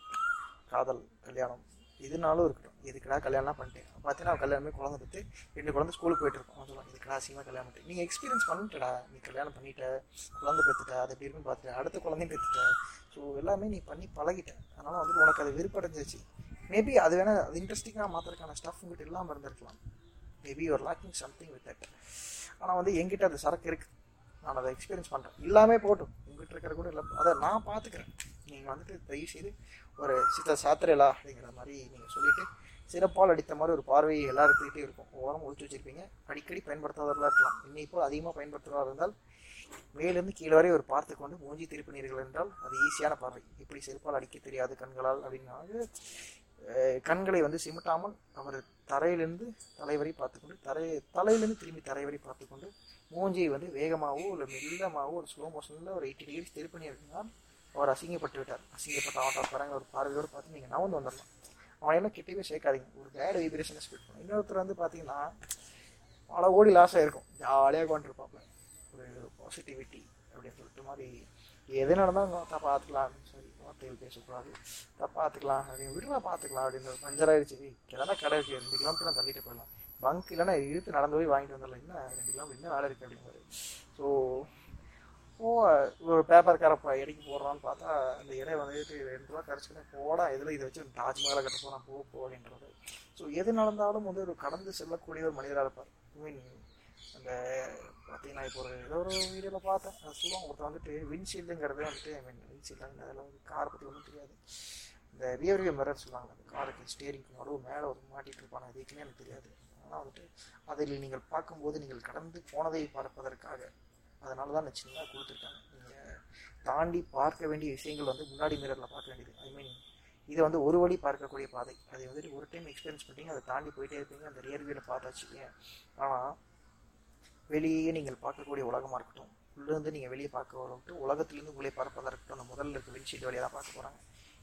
காதல் கல்யாணம் எதுனாலும் இருக்கட்டும். இதுக்கடா கல்யாணம் பண்ணிட்டேன். பார்த்தீங்கன்னா கல்யாணமே குழந்தை பற்றி ரெண்டு குழந்தை ஸ்கூலுக்கு போயிட்டு இருக்கோம். சொல்லலாம் இதுக்கடா சீமா கல்யாணம் பண்ணிட்டு நீங்கள் எக்ஸ்பீரியன்ஸ் பண்ணிட்டடா நீ கல்யாணம் பண்ணிட்ட குழந்தை பெற்றுட்ட அது எப்படி இருக்குன்னு பார்த்துட்ட அடுத்த குழந்தையும் பெற்றுட்ட ஸோ எல்லாமே நீ பண்ணி பழகிட்ட. அதனால் வந்துட்டு உனக்கு அது விருப்படைஞ்சிச்சு மேபி அது வேணால் அது இன்ட்ரெஸ்டிங்காக மாற்றுறதுக்கான ஸ்டஃப் உங்கள்கிட்ட இல்லாமல் இருந்திருக்கலாம். மேபி ஒரு லாக்கிங் சம்திங் வித் தட் ஆனால் வந்து என்கிட்ட அது சரக்கு இருக்குது நான் அதை எக்ஸ்பீரியன்ஸ் பண்ணுறேன் எல்லாமே போட்டும். உங்ககிட்ட இருக்கிற கூட இல்லை. அதை நான் பார்த்துக்கிறேன் நீங்கள் வந்துட்டு தயவு செய்து ஒரு சித்த சாத்திரலா அப்படிங்கிற மாதிரி நீங்கள் சொல்லிவிட்டு சிறப்பால் அடித்த மாதிரி ஒரு பார்வையை எல்லாருக்கிட்டே இருக்கும். ஓரம் ஒழிச்சு வச்சிருப்பீங்க. அடிக்கடி பயன்படுத்தாதவர்களாக இருக்கலாம். இன்னை இப்போ அதிகமாக பயன்படுத்துகிறவா இருந்தால் மேலிருந்து கீழே வரை ஒரு பார்த்து கொண்டு மூஞ்சி திருப்பினீர்கள் என்றால் அது ஈஸியான பார்வை. இப்படி செருப்பால் அடிக்க தெரியாது கண்களால் அப்படின்னாலும் கண்களை வந்து சிமிட்டாமல் அவர் தரையிலிருந்து தலைவரை பார்த்துக்கொண்டு தரை தலையிலிருந்து திரும்பி தரை வரை பார்த்துக்கொண்டு மூஞ்சியை வந்து வேகமாகவோ இல்லை மெல்லமாகவோ ஒரு ஸ்லோ மோஷனில் ஒரு எயிட்டி டிகிரிஸ் திருப்பி இருந்தால் அவர் அசிங்கப்பட்டு விட்டார். அசிங்கப்பட்ட அவன் பாருங்க ஒரு பார்வையோடு பார்த்து நீங்கள் நவந்து வந்துடலாம். அவனையெல்லாம் கிட்டவே சேர்க்காதீங்க. ஒரு பேட் வைப்ரேஷனை ஸ்பீட் பண்ணும் இன்னொருத்தர் வந்து பார்த்தீங்கன்னா பல ஓடி லாஸ் ஆகிருக்கும் ஜாலியாக கொண்டிருப்பாப்ல ஒரு பாசிட்டிவிட்டி அப்படின்னு சொல்லிட்டு மாதிரி. எது தான் பார்த்துக்கலாம் சரி பேசக்கூடாது தப்பா பார்த்துக்கலாம் அப்படின்னு விடுறா பார்த்துக்கலாம் அப்படின்னு பஞ்சர் ஆயிடுச்சு கிளம்பா கடை இருக்கு? ரெண்டு கிலோமீட்டர் நான் தள்ளிட்டு போயிடலாம். பங்க் இல்லைன்னா இழுத்து நடந்து போய் வாங்கிட்டு வந்துடலாம். என்ன ரெண்டு கிலோமீட்டர் என்ன வேலை இருக்குது அப்படிங்கிறது ஸோ ஓ ஒரு பேப்பர் இடைக்கு போடுறான்னு பார்த்தா அந்த இடை வந்துட்டு ரெண்டு ரூபா கிடச்சுன்னா போடா இதில் இதை வச்சு தாஜ்மஹாலை கட்ட போனால் போ போ அப்படின்றது ஸோ எது நடந்தாலும் வந்து ஒரு கடந்து செல்லக்கூடிய ஒரு மனிதராக இருப்பார். ஐ மீன் அந்த பார்த்தீங்கன்னா இப்போ ஒரு ஏதோ ஒரு வீடியோவில் பார்த்தேன். அது சொல்லுவாங்க ஒருத்தர் வந்துட்டு விண்ட்ஷீல்டுங்கிறது வந்துட்டு ஐ மீன் விண்ட்ஷீல்டு அதெல்லாம் வந்து காரை பற்றி ஒன்றும் தெரியாது. இந்த ரியர்வியூ மிரர் சொல்லுவாங்க அந்த காருக்கு ஸ்டேரிங் நடுவு மேலே ஒரு மாட்டிட்டு இருப்பாங்க அது எதுக்குமே எனக்கு தெரியாது. ஆனால் வந்துட்டு அதில் நீங்கள் பார்க்கும்போது நீங்கள் கடந்து போனதை பார்ப்பதற்காக அதனால தான் சின்னதாக கொடுத்துருக்காங்க. நீங்கள் தாண்டி பார்க்க வேண்டிய விஷயங்கள் வந்து முன்னாடி மிரரில் பார்க்க வேண்டியது. ஐ மீன் இதை வந்து ஒரு வழி பார்க்கக்கூடிய பாதை. அதை வந்துட்டு ஒரு டைம் எக்ஸ்பீரியன்ஸ் பண்ணிட்டீங்க அதை தாண்டி போயிட்டே இருப்பீங்க. அந்த ரியர்வியூவில் பார்த்தாச்சுங்க ஆனால் வெளியே நீங்கள் பார்க்கக்கூடிய உலகமாக இருக்கட்டும் உள்ளேருந்து நீங்கள் வெளியே பார்க்க வரட்டும் உலகத்துலேருந்து உள்ளே பார்ப்பதாக இருக்கட்டும் அந்த முதல்ல இருக்க விண்ஷீல்டு வழியாக தான் பார்க்க போகிறாங்க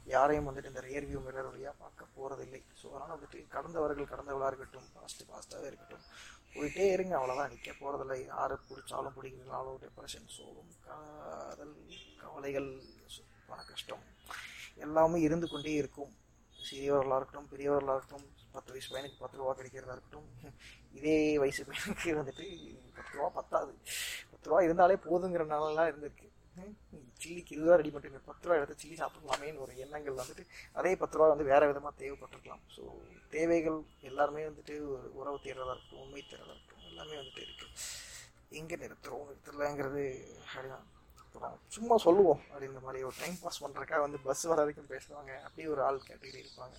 யாரையும் வந்துட்டு இந்த ரியர் வியூ மிரர் வழியாக பார்க்க போகிறதில்லை ஸோ அதனால் வந்துட்டு கடந்தவர்கள் கடந்தவளாக இருக்கட்டும் ஃபாஸ்ட்டு பாஸ்ட்டாகவே இருக்கட்டும் போயிட்டே இருங்க அவ்வளோதான் நிற்க போகிறதில்ல யார் பிடிச்சாலும் பிடிக்கிறதுனாலும் டிப்ரெஷன் சோகம் காதல் கவலைகள் பண கஷ்டம் எல்லாமே இருந்து கொண்டே இருக்கும். சிறியவர்களாக இருக்கட்டும் பெரியவர்களாக இருக்கட்டும் பத்து வயசு பையனுக்கு பத்து ரூபா கிடைக்கிறதா இருக்கட்டும் இதே வயசு பையனுக்கு வந்துட்டு பத்து ரூபா பத்தாது. பத்து ரூபா இருந்தாலே போதுங்கிற நாளெல்லாம் இருந்திருக்கு. சில்லிக்கு இருபது ரெடி பண்ணிட்டு பத்து ரூபா எடுத்து சில்லி சாப்பிடலாமேன்னு ஒரு எண்ணங்கள் வந்துட்டு அதே பத்து ரூபா வந்து வேற விதமாக தேவைப்பட்டிருக்கலாம். ஸோ தேவைகள் எல்லாருமே வந்துட்டு ஒரு உறவு தேடுறதா இருக்கட்டும் உண்மை தேடுறதா இருக்கட்டும் எல்லாமே வந்துட்டு இருக்கு. எங்கே நிறுத்துறோம் நிறுத்தலைங்கிறது அப்படிதான். சும்மா சொல்லுவோம் அப்படிங்கிற மாதிரி ஒரு டைம் பாஸ் பண்ணுறக்காக வந்து பஸ் வர வரைக்கும் பேசுவாங்க. அப்படியே ஒரு ஆள் கேட்டகிரி இருப்பாங்க.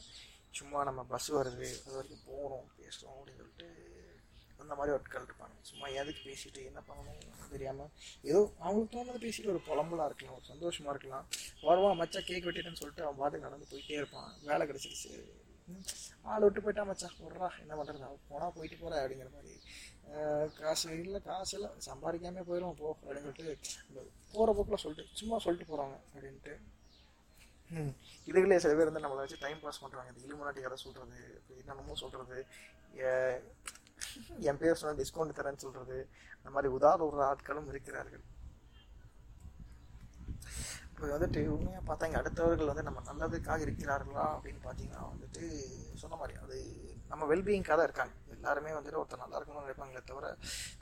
சும்மா நம்ம பஸ் வருது அது வரைக்கும் போகிறோம் பேசுகிறோம் அப்படின்னு சொல்லிட்டு அந்த மாதிரி ஆட்கள் இருப்பாங்க. சும்மா எதுக்கு பேசிட்டு என்ன பண்ணணும் தெரியாமல் ஏதோ அவங்களுக்கு தோணுது பேசிட்டு ஒரு புலம்பலாக இருக்கலாம் ஒரு சந்தோஷமாக இருக்கலாம். வருவான் மச்சா கேக் வெட்டிட்டேன்னு சொல்லிட்டு அவன் பாட்டுக்கு நடந்து போயிட்டே இருப்பான். வேலை கிடச்சிருச்சு. ஆள் விட்டு போயிட்டா மச்சா விட்றா என்ன பண்ணுறது அவன் போனால் போயிட்டு போகிற அப்படிங்கிற மாதிரி காசு இல்லை காசு இல்லை. சம்பாதிக்காமே போயிடும் போ அப்படின்னு சொல்லிட்டு போகிற போக்கில் சொல்லிட்டு சும்மா சொல்லிட்டு போகிறாங்க அப்படின்ட்டு. இதுகளே சில பேர் வந்து நம்மளை வச்சு டைம் பாஸ் பண்ணுறாங்க இந்த இலுமினாட்டி கதை சொல்கிறது என்னென்னமோ சொல்கிறது என் பேர் சொன்னால் டிஸ்கவுண்ட் தரேன்னு சொல்கிறது அந்த மாதிரி உதாரண ஒரு ஆட்களும் இருக்கிறார்கள். இப்போ வந்துட்டு உண்மையாக பார்த்தா இங்கே அடுத்தவர்கள் வந்து நம்ம நல்லதுக்காக இருக்கிறார்களா அப்படின்னு பார்த்தீங்கன்னா வந்துட்டு சொன்ன மாதிரி அது நம்ம வெல்பீயிங்காக தான் இருக்காங்க. எல்லாருமே வந்துட்டு ஒருத்தர் நல்லா இருக்கணும்னு நினைப்பாங்களே தவிர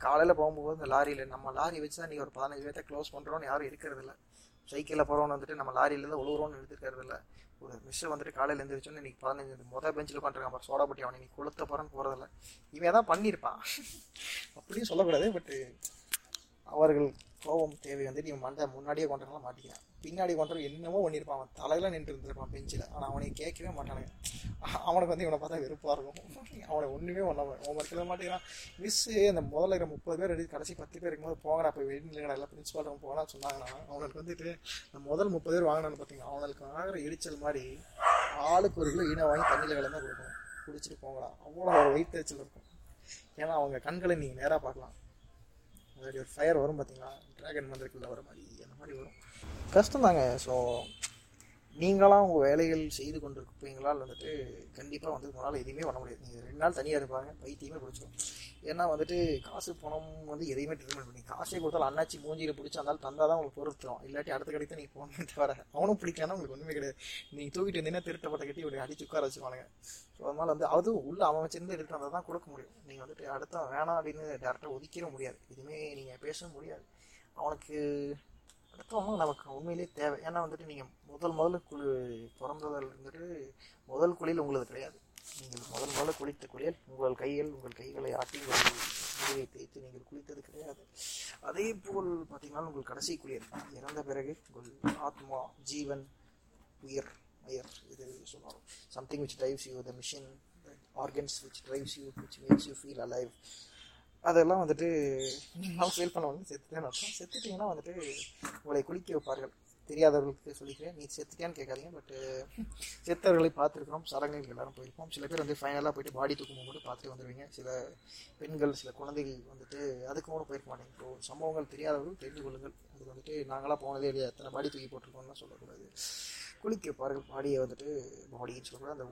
காலையில் போகும்போது இந்த லாரியில் நம்ம லாரி வச்சு தான் நீ ஒரு பதினஞ்சு பேர்த்த க்ளோஸ் பண்ணுறோன்னு யாரும் இருக்கிறது இல்லை. சைக்கிளில் போகிறோம்னு வந்துட்டு நம்ம லாரியிலேருந்து தான் உழுவுறோன்னு எடுத்துக்கிறது இல்லை. ஒரு மிஸ்ஸு வந்துட்டு காலையில் எழுந்திரிச்சோன்னு இன்னைக்கு பதினஞ்சு மொதல் பெஞ்சில் உட்காந்துருக்கான் பாரு சோடா பட்டி அவனை நீ கொளுத்த போகிறன்னு போகிறதில்ல இவன் தான் பண்ணியிருப்பான். அப்படியும் சொல்லக்கூடாது பட்டு அவர்கள் கோபம் தேவை வந்து நீ மண்டை முன்னாடியே கொண்டாடலாம் மாட்டிக்கிறான். பின்னாடி கொண்டு என்னமோ பண்ணியிருப்பான். அவன் தலையில நின்று இருந்திருப்பான் பெஞ்சில் ஆனால் அவனை கேட்கவே மாட்டானுங்க. அவனுக்கு வந்து இவனை பார்த்தா வெறுப்பாக இருக்கும். அவனை ஒன்றுமே ஒன்றா ஹோம்ஒர்க் எழுத மாட்டேங்கிறான் மிஸ்ஸு அந்த முதல்ல இருக்கிற முப்பது பேர் எடுத்து கடைசி பத்து பேர் இருக்கும்போது போங்கடா இப்போ வெளியில் எல்லாம் பிரின்ஸ்பால் ரூம் போகலாம் சொன்னாங்கன்னா அவனுக்கு வந்துட்டு அந்த முதல் முப்பது பேர் வாங்கினான்னு பார்த்தீங்கன்னா அவனுக்கு ஆகிற எரிச்சல் மாதிரி ஆளுக்கு ஒரு கிலோ ஈன வாங்கி தண்ணியில் கலந்து கொடுக்கணும். குடிச்சிட்டு போங்கடா. அவ்வளோ ஒரு வயிற்றுச்சல் இருக்கும். ஏன்னா அவங்க கண்களை நீங்கள் நேராக பார்க்கலாம். முன்னாடி ஒரு ஃபயர் வரும் பார்த்தீங்களா ட்ராகன் மந்திரக்குள்ள வர மாதிரி அந்த மாதிரி வரும். கஷ்டம் தாங்க ஸோ நீங்களாம் உங்கள் வேலைகள் செய்து கொண்டு இருப்பீங்களால் வந்துட்டு கண்டிப்பாக வந்து உங்களால் எதுவுமே பண்ண முடியாது. நீங்கள் ரெண்டு நாள் தனியாக இருப்பாங்க பைத்தியமே பிடிச்சிடும் ஏன்னா வந்துட்டு காசு பணம் வந்து எதையுமே ட்ரீட்மெண்ட் பண்ணி காசே கொடுத்தாலும் அண்ணாச்சி மூஞ்சியில் பிடிச்சி அந்தாலும் தந்தால் தான் உங்களுக்கு பொறுத்துரும் இல்லாட்டி அடுத்த கடைக்கு நீங்கள் போகணுமே தவிர அவனும் பிடிக்கலன்னா உங்களுக்கு ஒன்றுமே கிடையாது. நீங்கள் தூக்கிட்டு இருந்தீங்கன்னா திருட்டப்பட்ட கட்டி இப்படி அடிச்சு உட்கார வச்சுருவானுங்க. ஸோ அதனால் வந்து அதுவும் உள்ள அவன் வச்சிருந்து எடுத்துகிட்டு வந்தால் தான் கொடுக்க முடியும். நீங்கள் வந்துட்டு அடுத்த வேணாம் அப்படின்னு டேரெக்டாக ஒதுக்கிட முடியாது. எதுவுமே நீங்கள் பேச முடியாது. அவனுக்கு அடுத்தவங்க நமக்கு உண்மையிலேயே தேவை. ஏன்னா வந்துட்டு நீங்கள் முதல் முதல்ல குழு பிறந்ததில் இருந்துட்டு முதல் குழியில் உங்களது கிடையாது. நீங்கள் முதல் முதல்ல குளித்த குளியல் உங்கள் கைகள் உங்கள் கைகளை ஆட்டி உங்கள் முதுகை தேய்த்து நீங்கள் குளித்தது கிடையாது. அதே போல் பார்த்தீங்கன்னா உங்கள் கடைசி குளியல் இறந்த பிறகு உங்கள் ஆத்மா ஜீவன் உயிர் உயர் இது சொல்லுவாங்க something which drives you the machine organs which drives you which makes you feel alive அதெல்லாம் வந்துட்டு நீங்களாம் ஃபீல் பண்ண உடனே செத்துட்டேன்னு அர்த்தம். செத்துட்டீங்கன்னா வந்துட்டு உங்களை குளிக்க வைப்பார்கள். தெரியாதவர்களுக்கு சொல்லிக்கிறேன். நீ செத்துட்டியான்னு கேட்காதீங்க. பட்டு செத்தவர்களை பார்த்துருக்கிறோம். சடங்குகளுக்கு எல்லாரும் போயிருப்போம். சில பேர் வந்து ஃபைனலாக போயிட்டு பாடி தூக்கும் போது பார்த்துட்டு வந்துடுவீங்க சில பெண்கள் சில குழந்தைகள் வந்துட்டு அதுக்கு கூட போயிருக்க மாட்டேங்க. இப்போ சம்பவங்கள் தெரியாதவர்கள் தெரிந்து கொள்ளுங்கள். அது வந்துட்டு நாங்களாம் போனதே இல்லையா? எத்தனை பாடி தூக்கி போட்டிருக்கோம்லாம் சொல்லக்கூடாது. குளிக்க வைப்பார்கள். பாடியை வந்துட்டு பாடின்னு சொல்லக்கூடாது. அந்த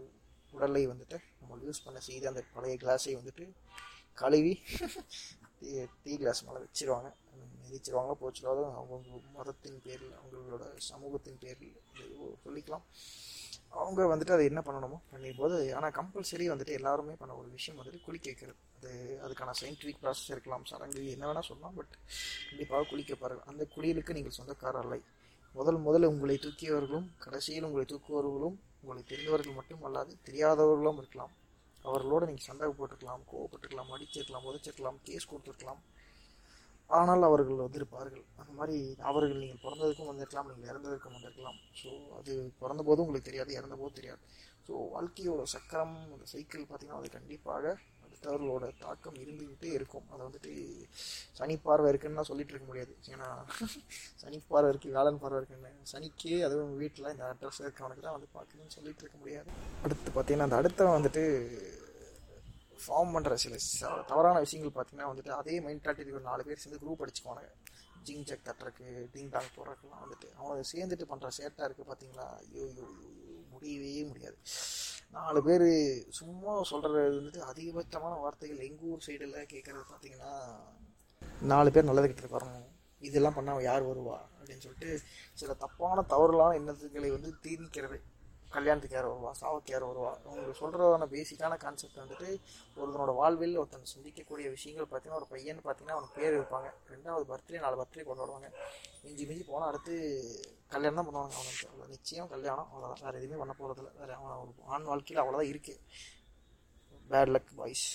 உடலை வந்துட்டு நம்ம யூஸ் பண்ண செய்து அந்த பழைய கிளாஸை வந்துட்டு கழுவி டீ டீ கிளாஸ் மேலே வச்சிருவாங்க. மிதிச்சிருவாங்க போச்சிருவாங்க. அவங்க மதத்தின் பேரில் அவங்களோட சமூகத்தின் பேரில் சொல்லிக்கலாம். அவங்க வந்துட்டு அதை என்ன பண்ணணுமோ பண்ணிரும்போது ஆனால் கம்பல்சரி வந்துட்டு எல்லாருமே பண்ண ஒரு விஷயம் வந்துட்டு குளிக்க வைக்கிறது அது அதுக்கான சயின்டிஃபிக் ப்ராசஸ் இருக்கலாம் சடங்கு என்ன வேணால் சொல்லலாம் பட் கண்டிப்பாக குளிக்க பாருங்கள் அந்த குளியலுக்கு நீங்கள் சொந்தக்காரர் அல்ல. முதல் முதல்ல உங்களை தூக்கியவர்களும் கடைசியில் உங்களை தூக்குவவர்களும் உங்களை தெரிந்தவர்கள் மட்டும் அல்லாது தெரியாதவர்களும் இருக்கலாம். அவர்களோடு நீங்கள் சண்டை போட்டுக்கலாம் கோவப்பட்டுக்கலாம் அடிச்சிருக்கலாம் உதச்சிருக்கலாம் கேஸ் கொடுத்துருக்கலாம். ஆனால் அவர்கள் வந்திருப்பார்கள் அந்த மாதிரி அவர்கள் நீங்கள் பிறந்ததுக்கும் வந்திருக்கலாம் நீங்கள் இறந்ததுக்கும் வந்திருக்கலாம். ஸோ அது பிறந்த போதும் உங்களுக்கு தெரியாது இறந்த போதும் தெரியாது. ஸோ வாழ்க்கையோட சக்கரம் அந்த சைக்கிள் பார்த்தீங்கன்னா அது கண்டிப்பாக அடுத்தவர்களோட தாக்கம் இருந்துக்கிட்டே இருக்கும். அதை வந்துட்டு சனி பார்வை இருக்குன்னு சொல்லிட்டு இருக்க முடியாது. ஏன்னா சனி பார்வை இருக்குது வேலன் பார்வை இருக்குன்னு. சனிக்கே அதுவும் வீட்டில் இந்த அட்ரஸ் இருக்கவனுக்கு தான் வந்து பார்க்கணும்னு சொல்லிட்டு இருக்க முடியாது. அடுத்து பார்த்தீங்கன்னா அந்த அடுத்தவன் வந்துட்டு ஃபார்ம் பண்ணுற சில தவறான விஷயங்கள் பார்த்தீங்கன்னா வந்துட்டு அதே மைண்ட் தாட் நாலு பேர் சேர்ந்து குரூப் அடிச்சுக்குவானுங்க. ஜிங் ஜக் தட்டுறக்கு டிங் டாங் போடுறதுக்குலாம் வந்துட்டு அவனை சேர்ந்துட்டு பண்ணுற சேட்டாக இருக்குது பார்த்தீங்களா? ஐயோ, ஐயோ, முடியவே முடியாது. நாலு பேர் சும்மா சொல்கிறது வந்துட்டு அதிகபட்சமான வார்த்தைகள் எங்கள் ஊர் சைடில் கேட்குறது பார்த்தீங்கன்னா நாலு பேர் நல்லதுக்கிட்ட வரணும் இதெல்லாம் பண்ணால் யார் வருவா? அப்படின்னு சொல்லிட்டு சில தப்பான தவறுலான எண்ணத்துக்களை வந்து தீர்மிக்கிறது கல்யாணத்துக்கு யார் வருவா? சாவுக்கு யார் வருவா? அவங்க சொல்கிறதான பேசிக்கான கான்செப்ட் வந்துட்டு ஒருத்தனோட வாழ்வில் ஒருத்தன் சிந்திக்கக்கூடிய விஷயங்கள் பார்த்தீங்கன்னா ஒரு பையன் பார்த்தீங்கன்னா அவனுக்கு பேர் வைப்பாங்க. ரெண்டாவது பர்த்டே நாலு பர்த்டே கொண்டாடுவாங்க. மிஞ்சி மிஞ்சி போனால் அடுத்து கல்யாணம் தான் பண்ணுவாங்க அவனுக்கு அவ்வளோ நிச்சயம் கல்யாணம். அவ்வளோதான் வேறு எதுவுமே பண்ண போகிறதில்ல வேறு அவன் ஆண் வாழ்க்கையில் அவ்வளோதான் இருக்குது பேட் லக் பாய்ஸ்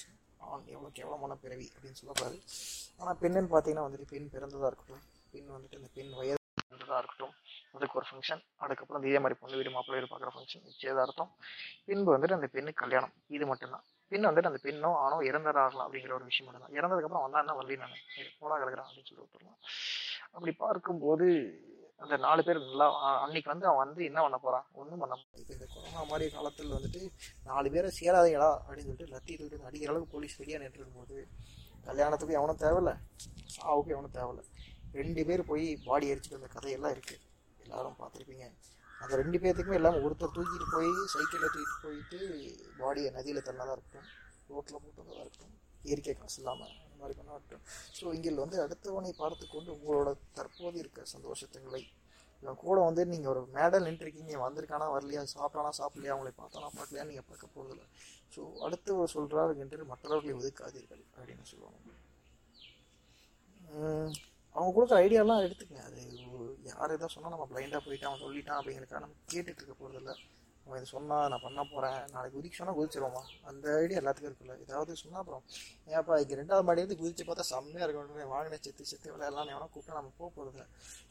ஆண் எவ்வளோக்கு எவ்வளோமான பிறவி அப்படின்னு சொல்லக்கூடாது. ஆனால் பெண்ணுன்னு பார்த்தீங்கன்னா வந்துட்டு பெண் பிறந்ததாக இருக்கட்டும். பெண் வந்துட்டு அந்த பெண் வயது பிறந்ததாக இருக்கட்டும். அதுக்கு ஒரு ஃபங்க்ஷன் அதுக்கப்புறம் இதே மாதிரி பொண்ணு வீடு மாப்பிள்ளை வீடு பார்க்குற ஃபங்க்ஷன் நிச்சயதார்த்தம். பின்பு வந்துட்டு அந்த பெண்ணுக்கு கல்யாணம். இது மட்டும்தான். பெண் வந்துட்டு அந்த பெண்ணோ ஆணோ இறந்ததாகலாம் அப்படிங்கிற ஒரு விஷயம் மட்டும்தான். இறந்ததுக்கப்புறம் வந்தா என்ன வரலி நான் போடா கிடக்குறான் அப்படின்னு சொல்லி விட்டுருலாம் அப்படி பார்க்கும்போது அந்த நாலு பேர் நல்லா அன்னைக்கு வந்து அவன் வந்து என்ன பண்ண போறான்? ஒன்றும் பண்ண இப்போ இந்த கொரோனா மாதிரி காலத்தில் வந்துட்டு நாலு பேரை சேராதீங்களா அப்படின்னு சொல்லிட்டு லத்தி தூக்கிட்டு அடிக்கிற அளவுக்கு போலீஸ் வெளியே நின்றுருக்கும் போது கல்யாணத்துக்கு எவனும் தேவையில்ல சாவுக்கு எவனும் தேவையில்ல. ரெண்டு பேர் போய் பாடி எரிச்சிட்டு வந்த கதையெல்லாம் இருக்குது எல்லாரும் பார்த்துருப்பீங்க. அந்த ரெண்டு பேர்த்துக்குமே எல்லாமே ஒருத்தர் தூக்கிட்டு போய் சைக்கிளில் தூக்கிட்டு போயிட்டு பாடியை நதியில் தள்ளதாக இருக்கட்டும் ரோட்டில் போட்டதாக இருக்கட்டும் இயற்கை காசு இல்லாமல் மாதிரி பண்ணட்டும் ஸோ இங்கே வந்து அடுத்தவனை பார்த்து கொண்டு உங்களோட தற்போது இருக்க சந்தோஷத்துங்களை இவன் கூட வந்து நீங்கள் ஒரு மேடல் நின்றுருக்கீங்க வந்திருக்கானா வரலையா சாப்பிட்டானா சாப்பிடலையா அவங்களை பார்த்தானா பார்க்கலையா நீங்கள் பார்க்க போகிறதில்ல ஸோ அடுத்தவர் சொல்கிறார் என்று மற்றவர்களை ஒதுக்காதீர்கள் அப்படின்னு சொல்லுவாங்க. அவங்க கொடுக்குற ஐடியாலாம் எடுத்துக்கங்க. அது யார் எதாவது சொன்னால் நம்ம பிளைண்டாக போயிட்டான் அவன் சொல்லிட்டான் அப்படிங்கிறக்காக நம்ம கேட்டுட்டு இருக்க போகிறதில்ல அவன் இதை சொன்னால் நான் பண்ண போகிறேன் நாளைக்கு குதிக்க சொன்னால் குதிச்சிருவோமா? அந்த ஐடியா எல்லாத்துக்கும் இருக்குல்ல ஏதாவது சொன்னால் அப்புறம் ஏன்ப்பா இங்கே ரெண்டாவது மாடியிலேருந்து குதிச்சு பார்த்தா செம்மையாக இருக்கணும் வாங்கின செத்து செத்து விளையாடலாம் எவனா கூப்பிட்டா நம்ம போக போகிறது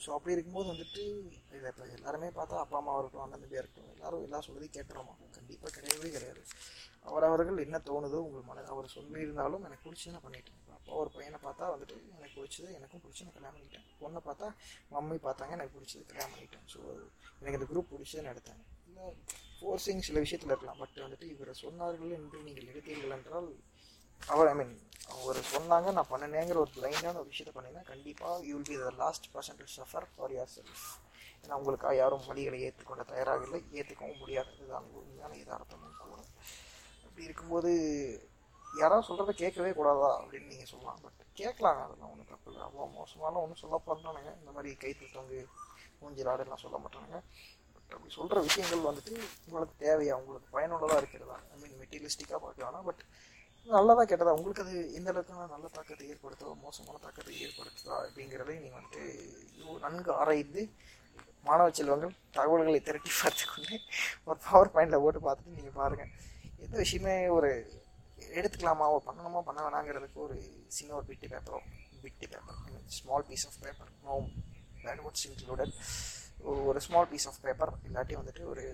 ஸோ அப்படி இருக்கும்போது வந்துட்டு இதை இப்போ எல்லாருமே பார்த்தா அப்பா அம்மா இருக்கட்டும் அண்ணன் தம்பியாக இருக்கட்டும் எல்லாரும் எல்லாம் சொல்லுறதையும் கேட்டுறோமா கண்டிப்பாக கிடையவே கிடையாது. அவரவர்கள் என்ன தோணுதோ உங்கள் மன அவர் சொல்லியிருந்தாலும் எனக்கு பிடிச்சி நான் பண்ணிட்டேன். அப்போ அப்பா ஒரு பையனை பார்த்தா வந்துட்டு எனக்கு பிடிச்சது எனக்கும் பிடிச்சி நான் கல்யாணம் பண்ணிட்டேன். பொண்ணை பார்த்தா மம்மி பார்த்தாங்க எனக்கு பிடிச்சது கல்யாணம் பண்ணிட்டேன். ஸோ எனக்கு இந்த குரூப் பிடிச்சது நான் எடுத்தேன். இல்லை ஃபோர்ஸிங் சில விஷயத்தில் இருக்கலாம். பட் வந்துட்டு இவரை சொன்னார்கள் என்று நீங்கள் எடுத்தீர்கள் என்றால் அவர் ஐ மீன் அவர் சொன்னாங்க நான் பண்ணினேங்கிற ஒரு பிளைண்டான ஒரு விஷயத்தை பண்ணினா கண்டிப்பாக you will be the last person to suffer for your self ஏன்னா உங்களுக்காக யாரும் வழிகளை ஏற்றுக்கொண்ட தயாராக இல்லை ஏற்றுக்கவும் முடியாது. இதுதான் உண்மையான யதார்த்தமும் கூட அப்படி இருக்கும்போது யாராவது சொல்கிறத கேட்கவே கூடாதா அப்படின்னு நீங்கள் சொல்லலாம். பட் கேட்கலாங்க அதெல்லாம் ஒன்றும் தப்பு இல்லை. அவ்வளோ மோசமாலாம் ஒன்றும் சொல்ல போகிறானுங்க இந்த மாதிரி கை தொங்கு மூஞ்சில் சொல்ல மாட்டானுங்க. அப்படி சொல்கிற விஷயங்கள் வந்துட்டு உங்களுக்கு தேவையா? உங்களுக்கு பயனுள்ளதாக இருக்கிறதா? ஐ மீன் மெட்டீரியலிஸ்டிக்காக பார்க்க வேணாம் பட் நல்லதாக கெட்டதா? உங்களுக்கு அது எந்த அளவுக்கு நல்ல தாக்கத்தை ஏற்படுத்தோ மோசமான தாக்கத்தை ஏற்படுத்துதா அப்படிங்கிறதை நீங்கள் வந்துட்டு நன்கு ஆராய்ந்து மாணவ செல்வங்கள் தகவல்களை திரட்டி பார்த்துக்கொண்டு ஒரு பவர் பாயிண்டில் போட்டு பார்த்துட்டு நீங்கள் பாருங்கள் எந்த விஷயமே ஒரு எடுத்துக்கலாமா ஓ, பண்ணணுமா பண்ண வேணாங்கிறதுக்கு ஒரு சின்ன ஒரு bit பேப்பரோ bit paper small piece of paper notepad what's included ஒரு ஸ்மால் பீஸ் ஆஃப் பேப்பர் இல்லாட்டி வந்துட்டு ஒரு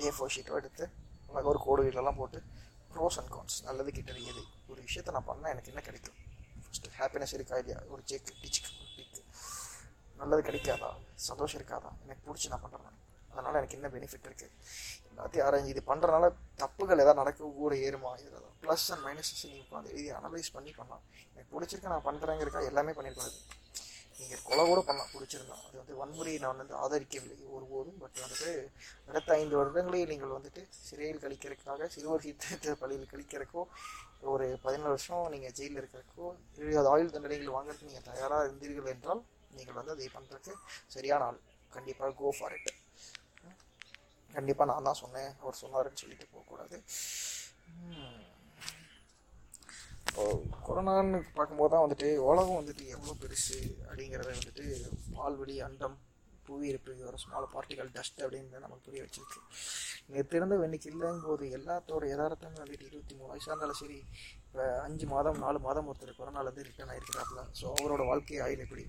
ஏ ஃபோர் ஷீட்டோ எடுத்து அழகாக ஒரு கோடு வீடெல்லாம் போட்டு ப்ரோஸ் அண்ட் கான்ஸ் நல்லது கிட்டது எது? ஒரு விஷயத்தை நான் பண்ணால் எனக்கு என்ன கிடைக்கும்? ஃபஸ்ட்டு ஹாப்பினஸ் இருக்கா இல்லையா ஒரு செக் டிச்சுக்கு டிக்கு நல்லது கிடைக்காதா? சந்தோஷம் இருக்காதா? எனக்கு பிடிச்சி நான் பண்ணுறேன் அதனால் எனக்கு என்ன பெனிஃபிட் இருக்குது எல்லாத்தையும் ஆராய்ஞ்சு இது பண்ணுறனால தப்புகள் எதாவது நடக்க கூட ஏறுமா இதில் ப்ளஸ் அண்ட் மைனஸஸ் நீங்கள் உட்காந்து எழுதி அனலைஸ் பண்ணி பண்ணலாம். எனக்கு பிடிச்சிருக்க நான் பண்ணுறேங்கிறக்கா எல்லாமே பண்ணியிருக்காது நீங்கள் கொலை கூட பண்ணலாம் பிடிச்சிருந்தோம் அது வந்து வன்முறையை நான் வந்து ஆதரிக்கவில்லை ஒருபோதும் பட் வந்துட்டு அடுத்த ஐந்து வருடங்களையும் நீங்கள் வந்துட்டு சிறையில் கழிக்கிறதுக்காக சிறுவர் சீர்திருத்த பள்ளியில் கழிக்கிறக்கோ ஒரு பதினேழு வருஷம் நீங்கள் ஜெயிலில் இருக்கிறக்கோ இருபது ஆயுள் தண்டனைகள் வாங்குறதுக்கு நீங்கள் தயாராக இருந்தீர்கள் என்றால் நீங்கள் வந்து அதை பண்ணுறதுக்கு சரியான ஆள். கண்டிப்பாக கோ ஃபார் இட் கண்டிப்பாக நான் தான் சொன்னேன். அவர் சொன்னாருன்னு சொல்லிட்டு போகக்கூடாது. இப்போ கொரோனான்னு பார்க்கும்போது தான் வந்துட்டு உலகம் வந்துட்டு எவ்வளோ பெருசு அப்படிங்கிறத வந்துட்டு பால்வெளி அண்டம் புவியிருப்பு ஒரு ஸ்மால் பார்ட்டிகல் டஸ்ட் அப்படின்னு நமக்கு புரிய வச்சிருக்கு. நேற்று இருந்த இன்னைக்கு இல்லைங்கும் போது எல்லாத்தோட யதார்த்தமே வந்துட்டு இருபத்தி மூணு வயசாக இருந்தாலும் சரி இப்போ அஞ்சு மாதம் நாலு மாதம் ஒருத்தர் கொரோனாலேருந்து ரிட்டர்ன் ஆகிருக்கிறாப்புல ஸோ அவரோட வாழ்க்கை ஆயுள் எப்படி?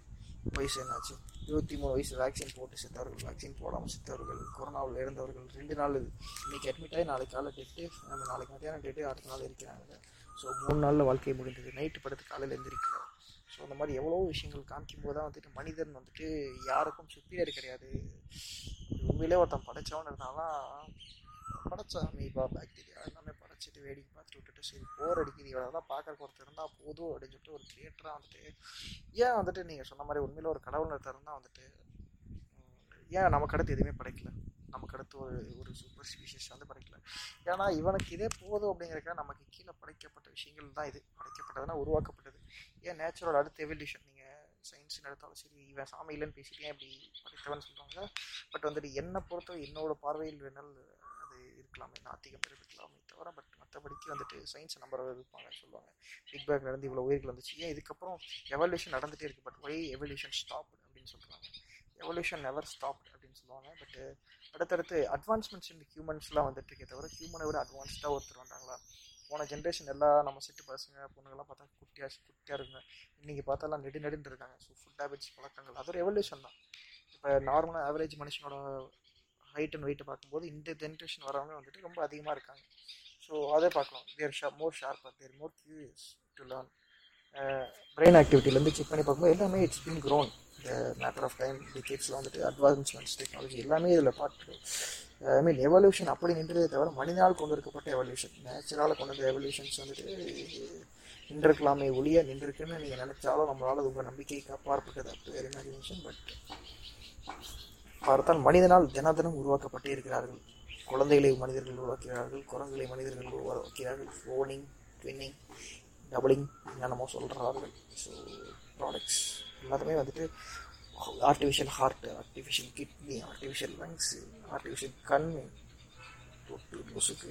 வயசு என்னாச்சு? இருபத்தி மூணு வயசு வேக்சின் போட்டு செத்தவர்கள் வேக்சின் போடாமல் செத்தவர்கள் கொரோனாவில் இறந்தவர்கள் ரெண்டு நாள் இன்றைக்கி அட்மிட் ஆகி நாளைக்கு காலை டேட்டு நம்ம நாளைக்கு மத்தியானம் டேட்டு அடுத்த நாள் இருக்கிறாங்க. ஸோ மூணு நாளில் வாழ்க்கை முடிந்தது. நைட்டு படுத்து காலையில் எழுந்திருக்கலாம் ஸோ அந்த மாதிரி எவ்வளோ விஷயங்கள் காமிக்கும் போது தான் வந்துட்டு மனிதன் வந்துட்டு யாருக்கும் சுப்பீரியர் கிடையாது. உண்மையிலே ஒருத்தன் படைச்சவன் இருந்தாலும் படைச்சா மீபா பாக்டீரியா எல்லாமே படைச்சிட்டு வேடிக்கை பார்த்துட்டு விட்டுட்டு சரி போர் அடிக்குது. இவ்வளோதான் பார்க்குறக்கு ஒருத்தர் இருந்தால் போதும் அப்படின்னு சொல்லிட்டு ஒரு கிரியேட்டராக வந்துட்டு ஏன் வந்துட்டு நீங்கள் சொன்ன மாதிரி உண்மையில் ஒரு கடவுள் இருந்தால் வந்துட்டு ஏன் நமக்கு அடுத்து எதுவுமே படைக்கல? நமக்கு அடுத்து ஒரு ஒரு சூப்பர் ஸ்பீஷியஸ் வந்து படைக்கல ஏன்னா இவனுக்கு இதே போதும் அப்படிங்கிறக்க நமக்கு கீழே படைக்கப்பட்ட விஷயங்கள் தான் இது. படைக்கப்பட்டதுன்னா உருவாக்கப்பட்டது. ஏன் நேச்சுரல் அடுத்த எவல்யூஷன் நீங்கள் சயின்ஸ்னு எடுத்தாலும் சரி இவன் சாமி இல்லைன்னு பேசிட்டு ஏன் இப்படி படைத்தவன் சொல்கிறாங்க பட் வந்துட்டு என்னை பொறுத்தவரை என்னோட பார்வையில் வேணால் அது இருக்கலாமே. நாத்திகம் இருக்கலாமே தவிர பட் மற்றபடிக்கு வந்துட்டு சயின்ஸை நம்பர் இருப்பாங்க சொல்லுவாங்க. பிக் பேக் நடந்து இவ்வளோ உயிர்கள் வந்துச்சு. ஏன் இதுக்கப்புறம் எவல்யூஷன் நடந்துகிட்டே இருக்கு? பட் ஒய் எவல்யூஷன் ஸ்டாப் அப்படின்னு சொல்கிறாங்க எவல்யூஷன் நெவர் ஸ்டாப் அப்படின்னு சொல்லுவாங்க. பட் அடுத்தடுத்து அட்வான்ஸ்மெண்ட்ஸ் இந்த ஹியூமன்ஸ்லாம் வந்துட்டு இருக்கே தவிர ஹியூமனை விட அட்வான்ஸ்டாக ஒருத்தர் வந்தாங்களா? போன ஜென்ரேஷன் எல்லாம் நம்ம செட்டு பசங்க பொண்ணுங்கள்லாம் பார்த்தா குட்டியாக குட்டியாக இருக்குங்க. இன்றைக்கி பார்த்தாலாம் நெடு நெடுன்னு இருக்காங்க. ஸோ ஃபுட் ஹேபிட்ஸ் பழக்கங்கள். அது ஒரு எவல்யூஷன் தான். இப்போ நார்மலாக ஆவரேஜ் மனுஷனோட ஹைட் அண்ட் வெயிட்டை பார்க்கும்போது இந்த ஜென்ரேஷன் வரவங்க வந்துட்டு ரொம்ப அதிகமாக இருக்காங்க. ஸோ அதை பார்க்கலாம். தேர் ஷா மோர் ஷார்ப்பாக they're more curious to learn brain ஆக்டிவிட்டிலேருந்து check பண்ணி பார்க்கும்போது எல்லாமே இட்ஸ் பின் க்ரோன் இந்த மேட்டர் ஆஃப் டைம் டிகேட்ஸில் வந்துட்டு அட்வான்ஸ்மெண்ட்ஸ் டெக்னாலஜி எல்லாமே இதில் பார்த்து ஐ மீன் எவல்யூஷன் அப்படி நின்றதே தவிர மனிதனால் கொண்டு இருக்கப்பட்ட எவல்யூஷன் நேச்சுரலாக கொண்டு வந்த எவல்யூஷன்ஸ் வந்துட்டு நின்றிருக்கலாமே ஒளிய நின்றுருக்குன்னு நீங்கள் நினச்சாலும் நம்மளால் உங்கள் நம்பிக்கைக்கு அப்பாற்பட்டது அப்படி வேறு இமேஜினேஷன் பட் பார்த்தால் மனிதனால் தினதினம் உருவாக்கப்பட்டே இருக்கிறார்கள். குழந்தைகளை மனிதர்கள் உருவாக்கிறார்கள் குரங்குகளை மனிதர்கள் உருவாக்கிறார்கள் ஃபோனிங் ட்வின்னிங் டபுளிங் என்னென்னமோ சொல்கிறார்கள் ஸோ ப்ராடக்ட்ஸ் எல்லாருமே வந்துட்டு artificial heart artificial kidney artificial lungs artificial கண் தொட்டு முசுக்கு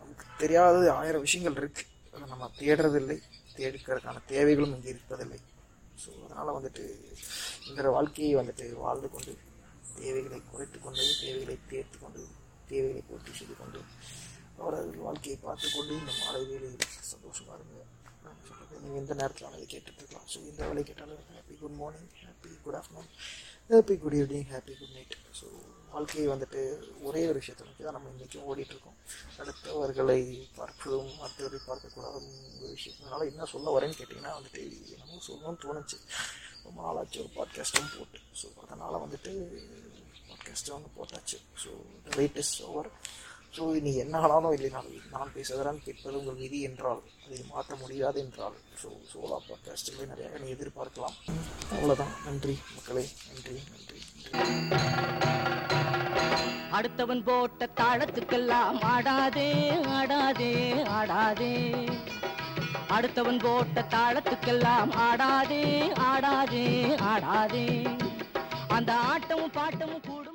நமக்கு தெரியாதது ஆயிரம் விஷயங்கள் இருக்குது அதை நம்ம தேடுறதில்லை. தேடிக்கிறதுக்கான தேவைகளும் இங்கே இருப்பதில்லை. ஸோ அதனால் வந்துட்டு இந்த வாழ்க்கையை வந்துட்டு வாழ்ந்து கொண்டு தேவைகளை குறைத்து கொண்டு தேவைகளை தேர்த்து கொண்டு தேவைகளை பூர்த்தி செய்து கொண்டு அவரது வாழ்க்கையை பார்த்து கொண்டு இந்த மாலை வேலையில் சந்தோஷமாக இருங்க. நான் நீங்கள் எந்த நேரத்தில் வேலை கேட்டுட்ருக்கலாம் ஸோ எந்த வேலை கேட்டாலும் happy good morning happy good afternoon happy good evening happy good night so வாழ்க்கையை வந்துட்டு ஒரே ஒரு விஷயத்தை நோக்கி தான் நம்ம இன்றைக்கும் ஓடிட்டுருக்கோம். அடுத்தவர்களை பார்ப்பதும் மற்றவரை பார்க்கக்கூடாத ஒரு விஷயம் அதனால் என்ன சொல்ல வரேன்னு கேட்டிங்கன்னா வந்துட்டு என்னமோ சொல்லணும்னு தோணுச்சு. ரொம்ப நாளாச்சு ஒரு பாட்காஸ்ட்டும் போட்டு. ஸோ அதனால் வந்துட்டு பாட்காஸ்ட்டும் வந்து போட்டாச்சு. So wait is over so நீ என்ன ஆனாலும் இல்லைனாலும் நான் பேசுகிறேன் கேட்பது உங்கள் விதி என்றால் அதை மாற்ற முடியாது என்றால். ஸோ சோலா பாட்காஸ்டில் நிறையா நீ எதிர்பார்க்கலாம். அவ்வளோதான் நன்றி மக்களே. நன்றி நன்றி நன்றி. அடுத்தவன் போட்ட தாளத்துக்கெல்லாம் ஆடாதே ஆடாதே ஆடாதே. அடுத்தவன் போட்ட தாளத்துக்கெல்லாம் ஆடாதே ஆடாதே ஆடாதே. அந்த ஆட்டமும் பாட்டமும் கூட